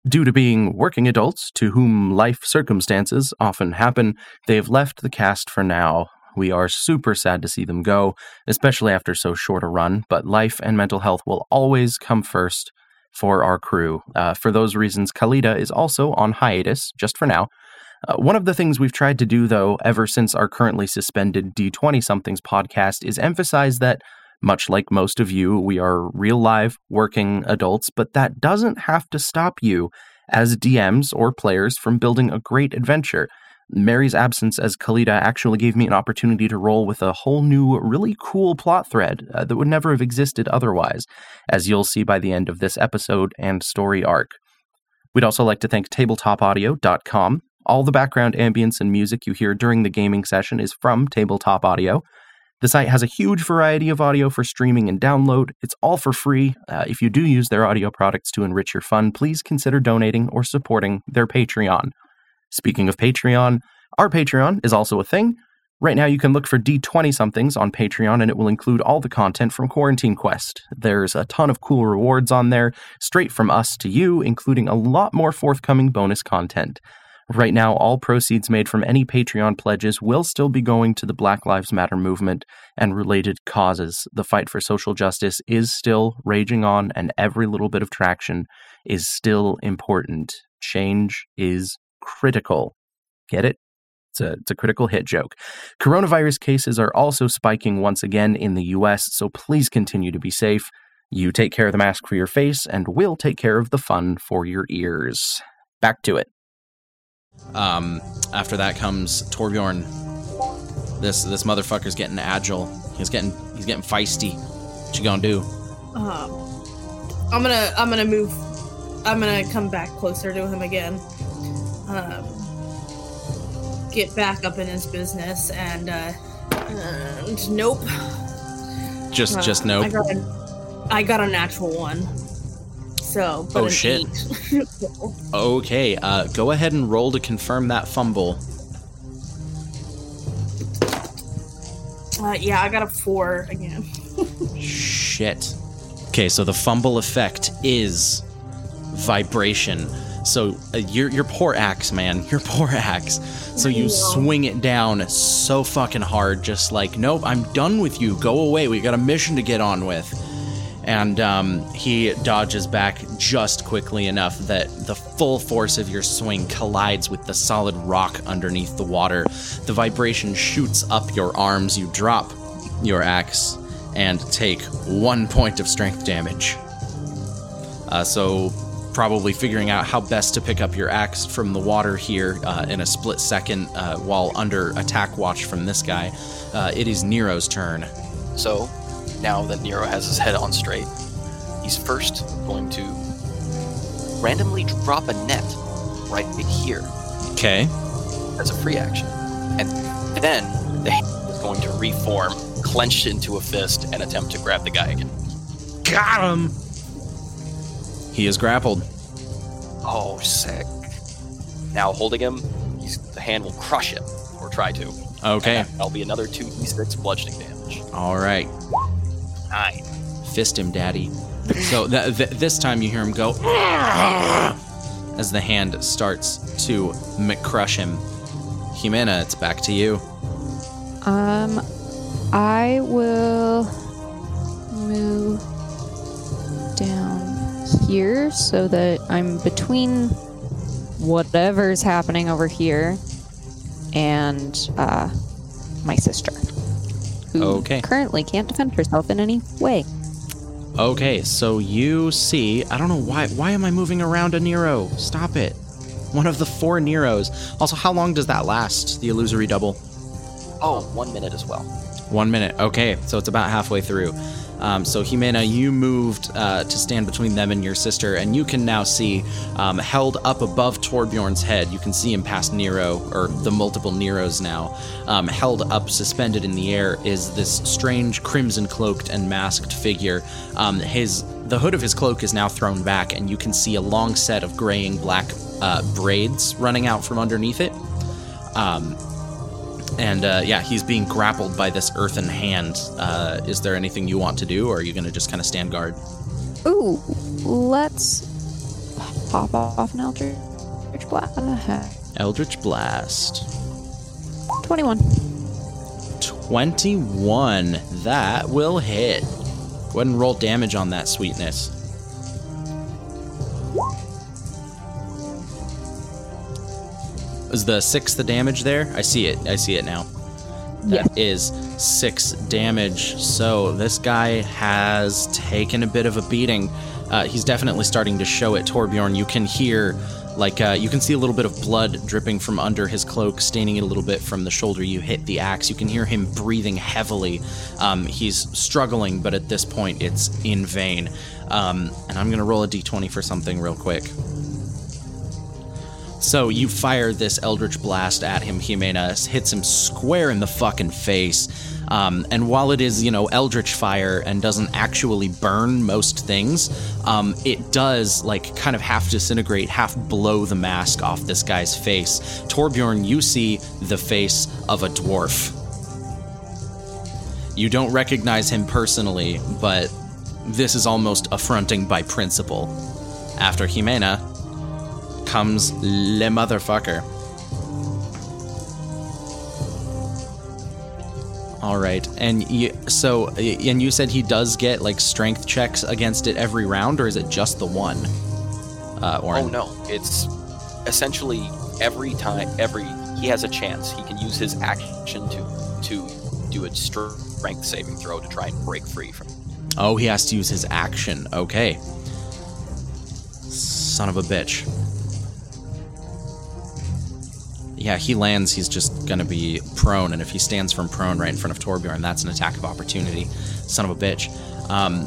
Due to being working adults to whom life circumstances often happen, they have left the cast for now. We are super sad to see them go, especially after so short a run, but life and mental health will always come first for our crew. Uh, for those reasons, Kalita is also on hiatus, just for now. Uh, one of the things we've tried to do, though, ever since our currently suspended D20 Somethings podcast, is emphasize that much like most of you, we are real live working adults, but that doesn't have to stop you as DMs or players from building a great adventure. Mary's absence as Kalita actually gave me an opportunity to roll with a whole new, really cool plot thread uh, that would never have existed otherwise, as you'll see by the end of this episode and story arc. We'd also like to thank tabletopaudio.com. All the background ambience and music you hear during the gaming session is from Tabletop Audio. The site has a huge variety of audio for streaming and download. It's all for free. Uh, if you do use their audio products to enrich your fun, please consider donating or supporting their Patreon. Speaking of Patreon, our Patreon is also a thing. Right now, you can look for D20 somethings on Patreon, and it will include all the content from Quarantine Quest. There's a ton of cool rewards on there, straight from us to you, including a lot more forthcoming bonus content. Right now, all proceeds made from any Patreon pledges will still be going to the Black Lives Matter movement and related causes. The fight for social justice is still raging on, and every little bit of traction is still important. Change is critical. Get it? It's a, it's a critical hit joke. Coronavirus cases are also spiking once again in the US, so please continue to be safe. You take care of the mask for your face, and we'll take care of the fun for your ears. Back to it. Um, after that comes Torbjorn. This this motherfucker's getting agile. He's getting he's getting feisty. What you gonna do? Um, I'm gonna I'm gonna move. I'm gonna come back closer to him again. Um, get back up in his business and uh, and nope. Just Uh, just nope. I got a, I got a natural one. So, but Oh, shit. Okay, uh, go ahead and roll to confirm that fumble. uh, yeah, I got a four again. Shit. Okay, so the fumble effect is vibration. So uh, your your poor axe, man, your poor axe. So you swing it down so fucking hard, just like, nope, I'm done with you. Go away. We got a mission to get on with. And um, he dodges back just quickly enough that the full force of your swing collides with the solid rock underneath the water. The vibration shoots up your arms. You drop your axe and take one point of strength damage. Uh, so, probably figuring out how best to pick up your axe from the water here uh, in a split second uh, while under attack watch from this guy. Uh, it is Nero's turn. So, now that Nero has his head on straight, he's first going to randomly drop a net right here Okay. as a free action. And then the hand is going to reform, clench into a fist, and attempt to grab the guy again. Got him! He is grappled. Oh, sick. Now holding him, he's, the hand will crush him, or try to. Okay. And that'll be another 2d6 bludgeoning damage. All right. Nine. Fist him, daddy. So th- th- this time you hear him go as the hand starts to crush him. Jimena, it's back to you. Um, I will move down here so that I'm between whatever's happening over here and uh, my sister, who Okay. currently can't defend herself in any way. Okay, so you see, I don't know why why am I moving around a Nero? Stop it. One of the four Neros. Also, how long does that last? The illusory double? Oh, one minute as well. One minute. Okay, so it's about halfway through. Um, so Jimena, you moved uh, to stand between them and your sister, and you can now see, um, held up above Torbjorn's head, you can see him past Nero, or the multiple Neros now. Um, held up, suspended in the air, is this strange crimson cloaked and masked figure. Um, his the hood of his cloak is now thrown back, and you can see a long set of graying black uh, braids running out from underneath it. Um, and uh, yeah, he's being grappled by this earthen hand. Uh, is there anything you want to do, or are you going to just kind of stand guard? Ooh, let's pop off an Eldritch Blast. Eldritch Blast. 21. 21. That will hit. Go ahead and roll damage on that sweetness. Is the six the damage there? I see it. I see it now. That is six damage. So this guy has taken a bit of a beating. Uh, he's definitely starting to show it. Torbjorn, you can hear, like, uh, you can see a little bit of blood dripping from under his cloak, staining it a little bit from the shoulder you hit the axe. You can hear him breathing heavily. Um, he's struggling, but at this point, it's in vain. Um, and I'm going to roll a d20 for something real quick. So you fire this Eldritch Blast at him, Jimena, hits him square in the fucking face. Um, and while it is, you know, Eldritch fire and doesn't actually burn most things, um, it does, like, kind of half disintegrate, half blow the mask off this guy's face. Torbjorn, you see the face of a dwarf. You don't recognize him personally, but this is almost affronting by principle. After Jimena, comes le motherfucker. All right, and you, so and you said he does get like strength checks against it every round, or is it just the one? Uh, or Oh no, it's essentially every time every he has a chance, he can use his action to to do a strength saving throw to try and break free from. Oh, he has to use his action. Okay. Son of a bitch. Yeah, he lands, he's just gonna be prone, and if he stands from prone right in front of Torbjorn, that's an attack of opportunity. Son of a bitch. Um,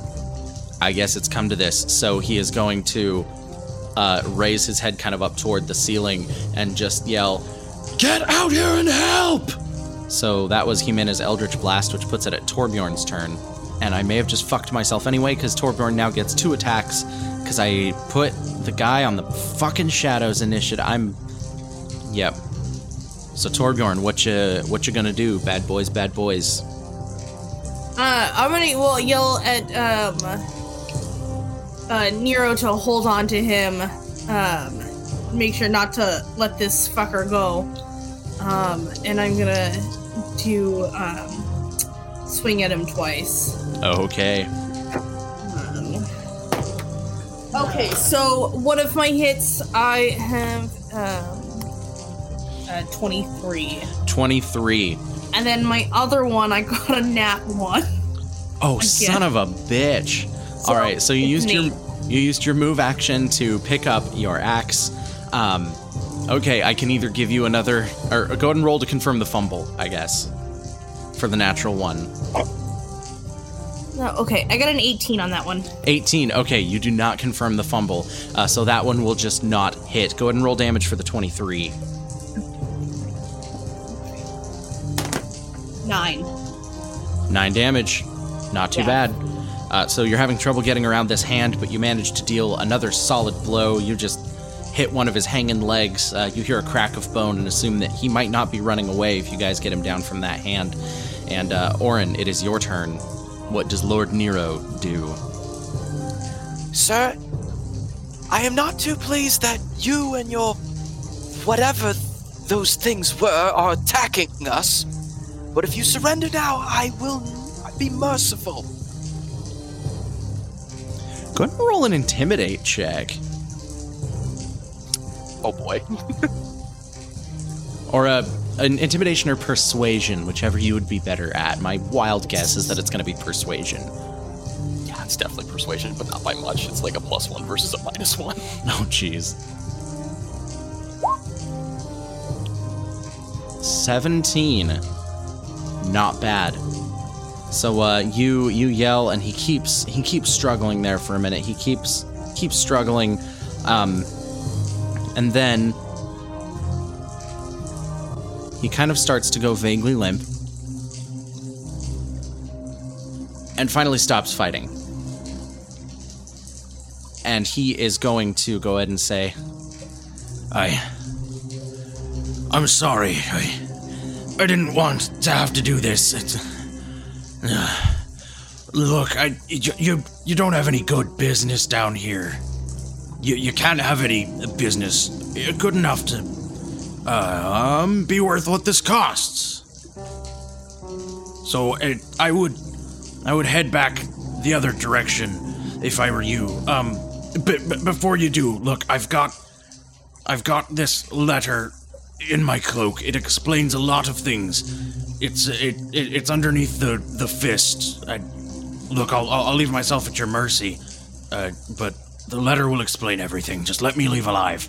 I guess it's come to this. So he is going to uh, raise his head kind of up toward the ceiling and just yell, Get out here and help! So that was Jimena's Eldritch Blast, which puts it at Torbjorn's turn. And I may have just fucked myself anyway, because Torbjorn now gets two attacks, because I put the guy on the fucking Shadows initiative. I'm. Yep. So Torbjorn, what you what you gonna do? Bad boys, bad boys. Uh, I'm gonna well yell at um uh Nero to hold on to him. Um, make sure not to let this fucker go. Um, and I'm gonna do um swing at him twice. Okay. Um, okay, so one of my hits I have um uh, 23. 23. And then my other one, I got a nat one. Oh, Again. son of a bitch. So, All right, so you used your you used your move action to pick up your axe. Um, okay, I can either give you another or go ahead and roll to confirm the fumble, I guess. For the natural one. No, okay, I got an 18 on that one. 18. Okay, you do not confirm the fumble. Uh, so that one will just not hit. Go ahead and roll damage for the 23. Nine. Nine damage. Not too Yeah. bad. Uh, so you're having trouble getting around this hand, but you manage to deal another solid blow. You just hit one of his hanging legs. Uh, you hear a crack of bone and assume that he might not be running away if you guys get him down from that hand. And uh, Orin, it is your turn. What does Lord Nero do? Sir, I am not too pleased that you and your whatever those things were are attacking us. But if you surrender now, I will be merciful. Go ahead and roll an intimidate check. Oh boy. Or a, an intimidation or persuasion, whichever you would be better at. My wild guess is that it's going to be persuasion. Yeah, it's definitely persuasion, but not by much. It's like a plus one versus a minus one. Oh, jeez. 17. Not bad. So uh, you you yell and he keeps he keeps struggling there for a minute. He keeps keeps struggling, um, and then he kind of starts to go vaguely limp, and finally stops fighting. And he is going to go ahead and say, I. I'm sorry. I. I didn't want to have to do this. It's, uh, look, I. You, you. Don't have any good business down here. You. You can't have any business good enough to. Uh, um, be worth what this costs. So I would. I would head back the other direction if I were you. Um, but, but before you do, look, I've got. I've got this letter in my cloak. It explains a lot of things. It's it, it it's underneath the the fist. I, look, I'll I'll I'll leave myself at your mercy. Uh, but the letter will explain everything. Just let me leave alive.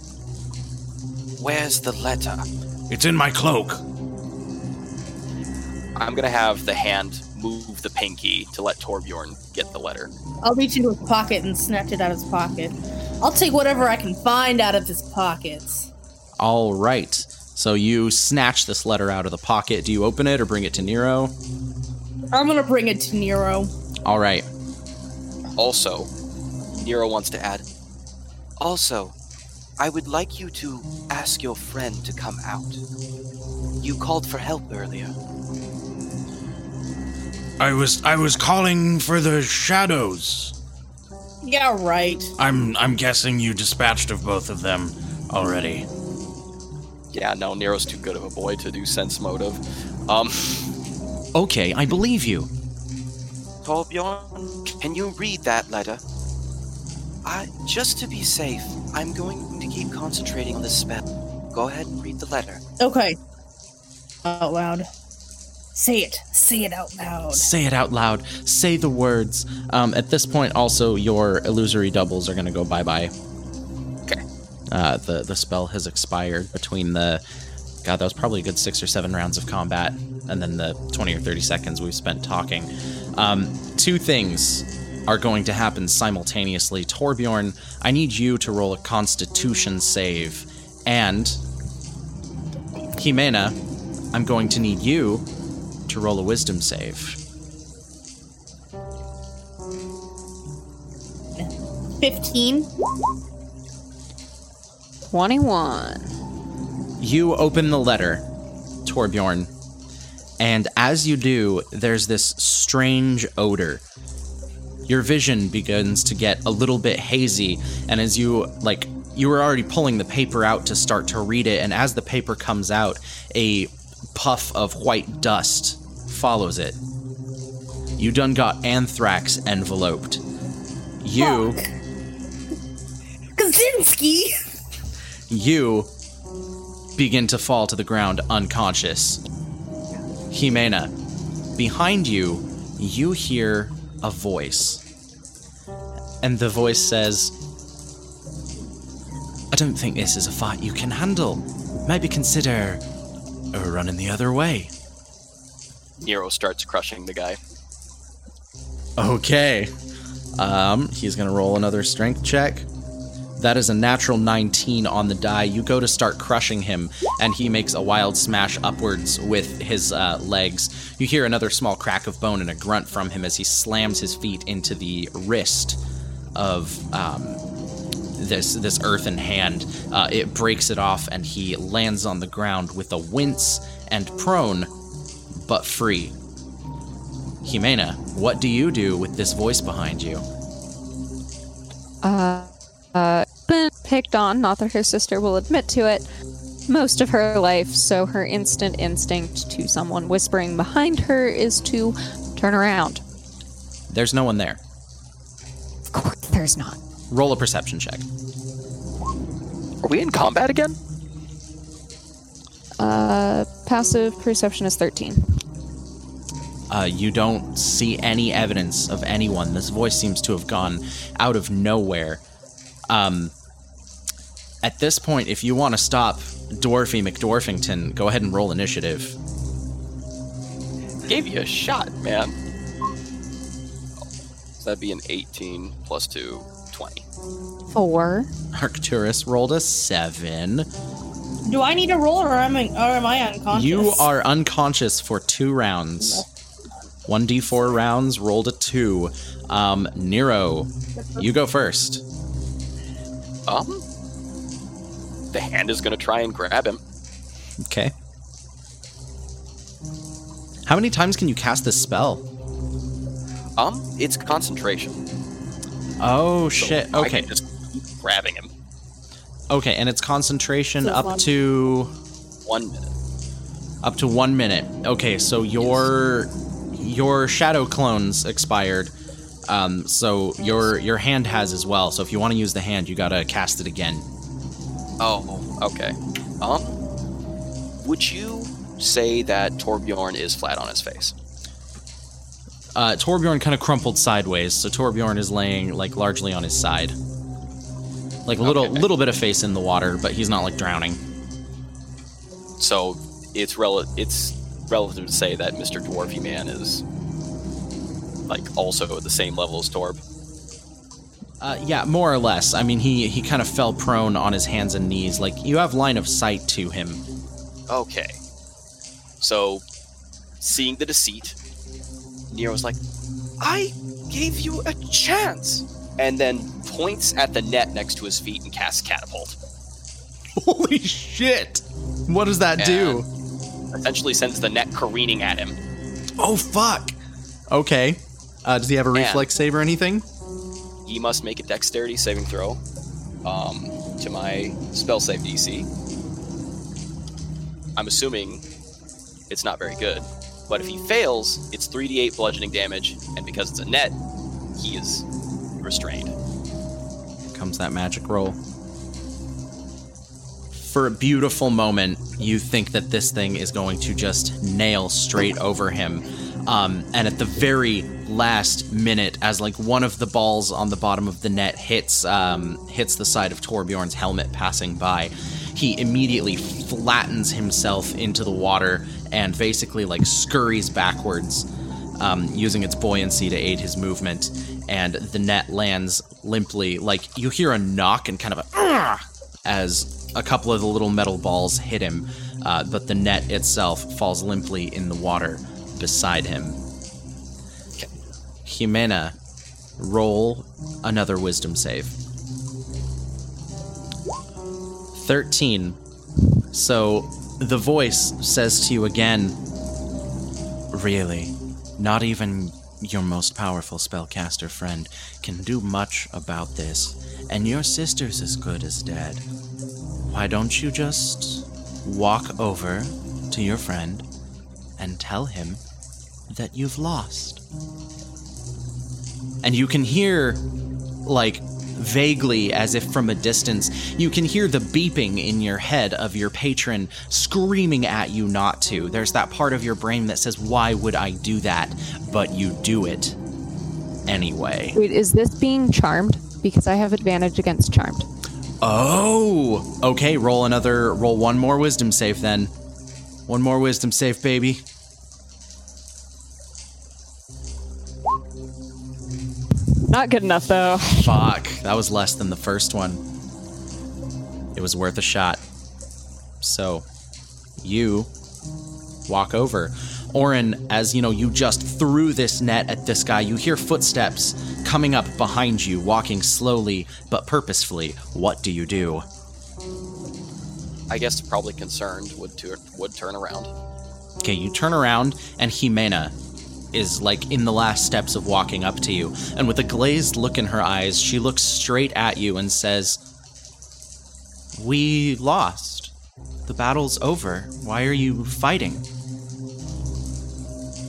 Where's the letter? It's in my cloak. I'm gonna have the hand move the pinky to let Torbjorn get the letter. I'll reach into his pocket and snatch it out of his pocket. I'll take whatever I can find out of his pockets. All right. So you snatch this letter out of the pocket. Do you open it or bring it to Nero? I'm gonna bring it to Nero. All right. Also, Nero wants to add. Also, I would like you to ask your friend to come out. You called for help earlier. I was I was calling for the shadows. Yeah, right. I'm I'm guessing you dispatched of both of them already. Yeah, no, Nero's too good of a boy to do sense motive. Um, Okay, I believe you. Torbjorn, can you read that letter? I, just to be safe, I'm going to keep concentrating on this spell. Go ahead and read the letter. Okay. Out loud. Say it. Say it out loud. Say it out loud. Say the words. Um, at this point, also, your illusory doubles are going to go bye bye. Uh, the the spell has expired between the God, that was probably a good six or seven rounds of combat, and then the 20 or 30 seconds we've spent talking. Um, two things are going to happen simultaneously. Torbjorn, I need you to roll a Constitution save, and Jimena, I'm going to need you to roll a Wisdom save. 15. 21. You open the letter, Torbjorn, and as you do, there's this strange odor. Your vision begins to get a little bit hazy, and as you like you were already pulling the paper out to start to read it, and as the paper comes out, a puff of white dust follows it. You done got anthrax enveloped. You Kaczynski! You begin to fall to the ground unconscious. Jimena, behind you, you hear a voice. And the voice says, I don't think this is a fight you can handle. Maybe consider running the other way. Nero starts crushing the guy. Okay. Um, he's gonna roll another strength check. That is a natural 19 on the die. You go to start crushing him, and he makes a wild smash upwards with his uh, legs. You hear another small crack of bone and a grunt from him as he slams his feet into the wrist of um, this this earthen hand. Uh, it breaks it off, and he lands on the ground with a wince and prone, but free. Jimena, what do you do with this voice behind you? Uh, uh, picked on, not that her sister will admit to it, most of her life, so her instant instinct to someone whispering behind her is to turn around. There's no one there. Of course, there's not. Roll a perception check. Are we in combat again? Uh, passive perception is 13. Uh, you don't see any evidence of anyone. This voice seems to have gone out of nowhere. Um, at this point, if you want to stop Dwarfy McDorfington, go ahead and roll initiative. Gave you a shot, man. So that'd be an 18 plus 2, 20. Four. Arcturus rolled a seven. Do I need to roll or am I, or am I unconscious? You are unconscious for two rounds. 1d4 rounds, rolled a two. Um, Nero, you go first. Um, the hand is gonna try and grab him. Okay. How many times can you cast this spell? Um, it's concentration. Oh So shit. I Okay. can just keep grabbing him. Okay, and it's concentration So up one- to One minute. up to one minute. Okay, so your your shadow clones expired. Um, so your your hand has as well. So if you want to use the hand, you gotta cast it again. Oh, okay. Um, would you say that Torbjorn is flat on his face? Uh, Torbjorn kind of crumpled sideways, so Torbjorn is laying like largely on his side, like a little Okay. little bit of face in the water, but he's not like drowning. So it's rel- it's relative to say that Mr. Dwarfy Man is like also at the same level as Torb. Uh, yeah, more or less. I mean, he he kind of fell prone on his hands and knees. Like you have line of sight to him. Okay. So, seeing the deceit, Nero was like, I gave you a chance! And then points at the net next to his feet and casts Catapult. Holy shit! What does that do? Essentially sends the net careening at him. Oh fuck! Okay. Uh, does he have a And- reflex save or anything? He must make a dexterity saving throw um, to my spell save DC. I'm assuming it's not very good. But if he fails, it's 3d8 bludgeoning damage, and because it's a net, he is restrained. Comes that magic roll. For a beautiful moment, you think that this thing is going to just nail straight over him. Um, and at the very last minute, as like one of the balls on the bottom of the net hits um, hits the side of Torbjorn's helmet passing by, he immediately flattens himself into the water and basically like scurries backwards, um, using its buoyancy to aid his movement. And the net lands limply, like you hear a knock and kind of a as a couple of the little metal balls hit him, uh, but the net itself falls limply in the water beside him. Jimena, roll another wisdom save. 13. So the voice says to you again, Really, not even your most powerful spellcaster friend can do much about this, and your sister's as good as dead. Why don't you just walk over to your friend and tell him that you've lost? And you can hear, like, vaguely as if from a distance, you can hear the beeping in your head of your patron screaming at you not to. There's that part of your brain that says, Why would I do that? But you do it anyway. Wait, is this being charmed? Because I have advantage against charmed. Oh, okay. Roll another, roll one more wisdom save then. One more wisdom save, baby. Not good enough though. Fuck, that was less than the first one. It was worth a shot. So, you walk over. Orin, as you know, you just threw this net at this guy. You hear footsteps coming up behind you, walking slowly but purposefully. What do you do? I guess probably concerned would tu- would turn around. Okay, you turn around, and Jimena is like in the last steps of walking up to you. And with a glazed look in her eyes, she looks straight at you and says, We lost. The battle's over. Why are you fighting?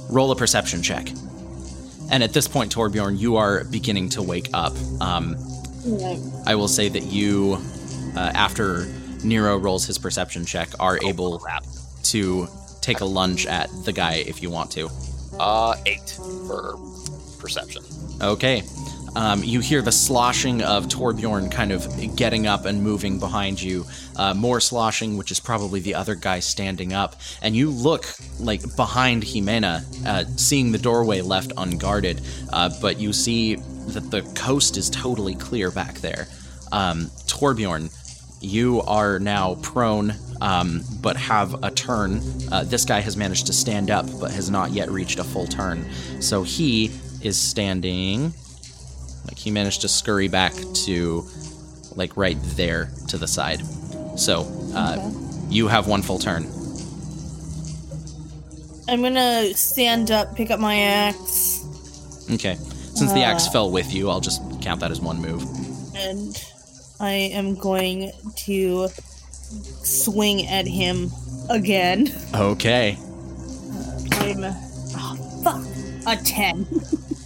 Roll a perception check. And at this point, Torbjorn, you are beginning to wake up. Um, I will say that you, uh, after Nero rolls his perception check, are able to take a lunge at the guy if you want to. Uh, eight for perception. Okay. Um, you hear the sloshing of Torbjorn kind of getting up and moving behind you. Uh, more sloshing, which is probably the other guy standing up. And you look like behind Jimena, uh, seeing the doorway left unguarded. Uh, but you see that the coast is totally clear back there. Um, Torbjorn, you are now prone, um, but have a turn. Uh, this guy has managed to stand up, but has not yet reached a full turn. So he is standing. Like he managed to scurry back to, like right there to the side. So uh, you have one full turn. I'm gonna stand up, pick up my axe, Okay. Since the axe fell with you, I'll just count that as one move. and I am going to swing at him again. Okay. I'm oh, fuck a ten.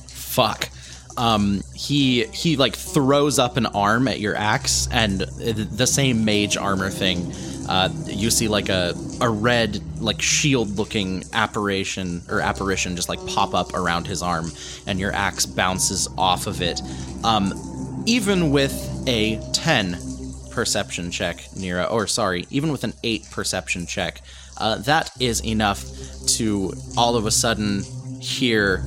fuck um he he like throws up an arm at your axe and the same mage armor thing uh you see like a a red like shield looking apparition or apparition just like pop up around his arm and your axe bounces off of it um even with a 10 perception check Nero or sorry even with an 8 perception check uh, that is enough to all of a sudden hear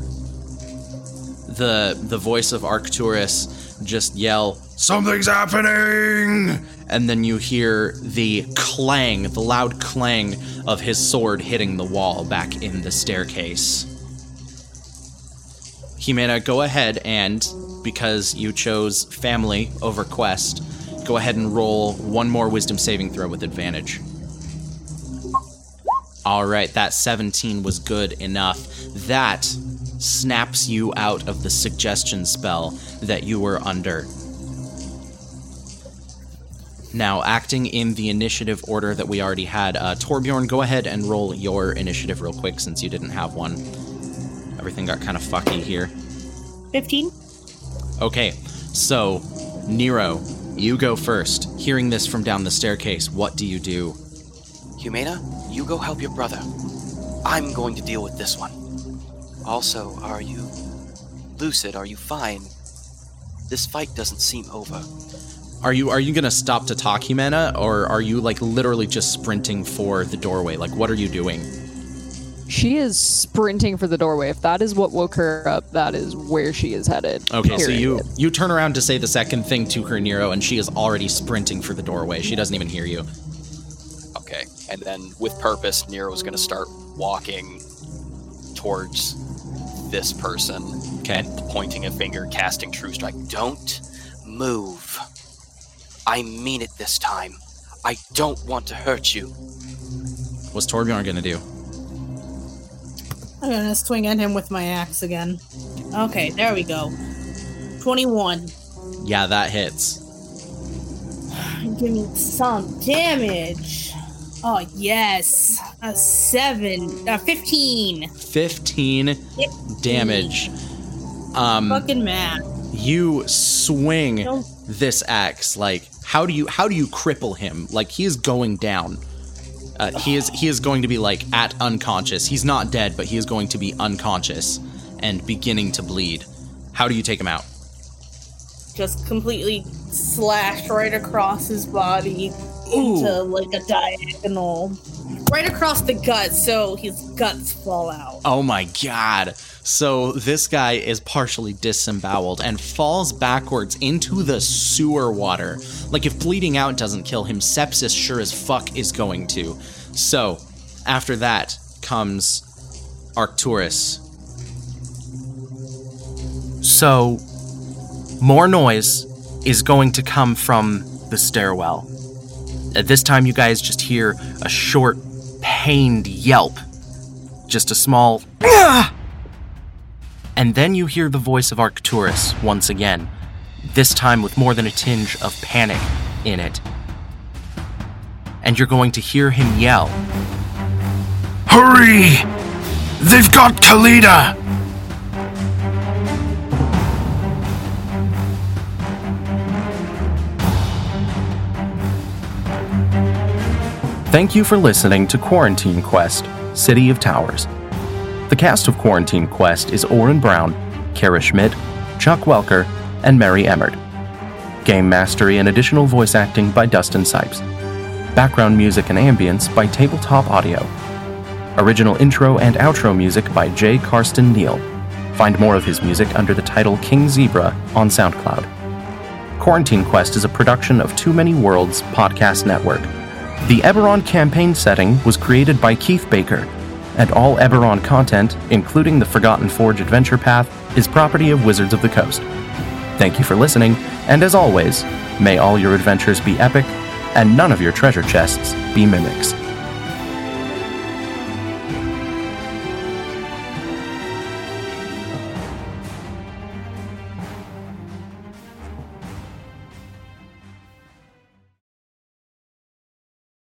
the the voice of Arcturus just yell, "Something's happening!" And then you hear the clang, the loud clang of his sword hitting the wall back in the staircase. Jimena, go ahead and because you chose family over quest, go ahead and roll one more wisdom saving throw with advantage. All right, that 17 was good enough. That snaps you out of the suggestion spell that you were under. Now, acting in the initiative order that we already had, uh, Torbjorn, go ahead and roll your initiative real quick since you didn't have one. Everything got kind of fucky here. Fifteen. Okay, so, Nero, you go first. Hearing this from down the staircase, what do you do? Jimena, you go help your brother. I'm going to deal with this one. Also, are you lucid? Are you fine? This fight doesn't seem over. Are you are you gonna stop to talk, Jimena, or are you like literally just sprinting for the doorway? Like, what are you doing? She is sprinting for the doorway. If that is what woke her up, that is where she is headed. Okay, so you you turn around to say the second thing to her, Nero, and she is already sprinting for the doorway. She doesn't even hear you. Okay. And then with purpose, Nero is gonna start walking towards this person Okay. pointing a finger, casting True Strike. Don't move. I mean it this time. I don't want to hurt you. What's Torbjorn gonna do? I'm gonna swing at him with my axe again. Okay, there we go. 21. Yeah, that hits. Give me some damage. Oh, yes. A 7. A 15. 15 damage. Um, Fucking math. you swing this axe. Like, how do you how do you cripple him? Like he is going down. Uh, he is he is going to be like at unconscious. He's not dead, but he is going to be unconscious and beginning to bleed. How do you take him out? Just completely slashed right across his body into like a diagonal. Right across the gut, so his guts fall out. Oh my god. So this guy is partially disemboweled and falls backwards into the sewer water. Like if bleeding out doesn't kill him, sepsis sure as fuck is going to. So after that comes Arcturus. So, more noise is going to come from the stairwell. At this time, you guys just hear a short, pained yelp. Just a small. And then you hear the voice of Arcturus once again, this time with more than a tinge of panic in it. And you're going to hear him yell. Hurry! They've got Kalita! Thank you for listening to Quarantine Quest City of Towers. The cast of Quarantine Quest is Oren Brown, Kara Schmidt, Chuck Welker, and Mary Emmert. Game mastery and additional voice acting by Dustin Sipes. Background music and ambience by Tabletop Audio. Original intro and outro music by J. Karsten Neal. Find more of his music under the title King Zebra on SoundCloud. Quarantine Quest is a production of Too Many Worlds Podcast Network. The Eberron campaign setting was created by Keith Baker, and all Eberron content, including the Forgotten Forge adventure path, is property of Wizards of the Coast. Thank you for listening, and as always, may all your adventures be epic, and none of your treasure chests be mimics.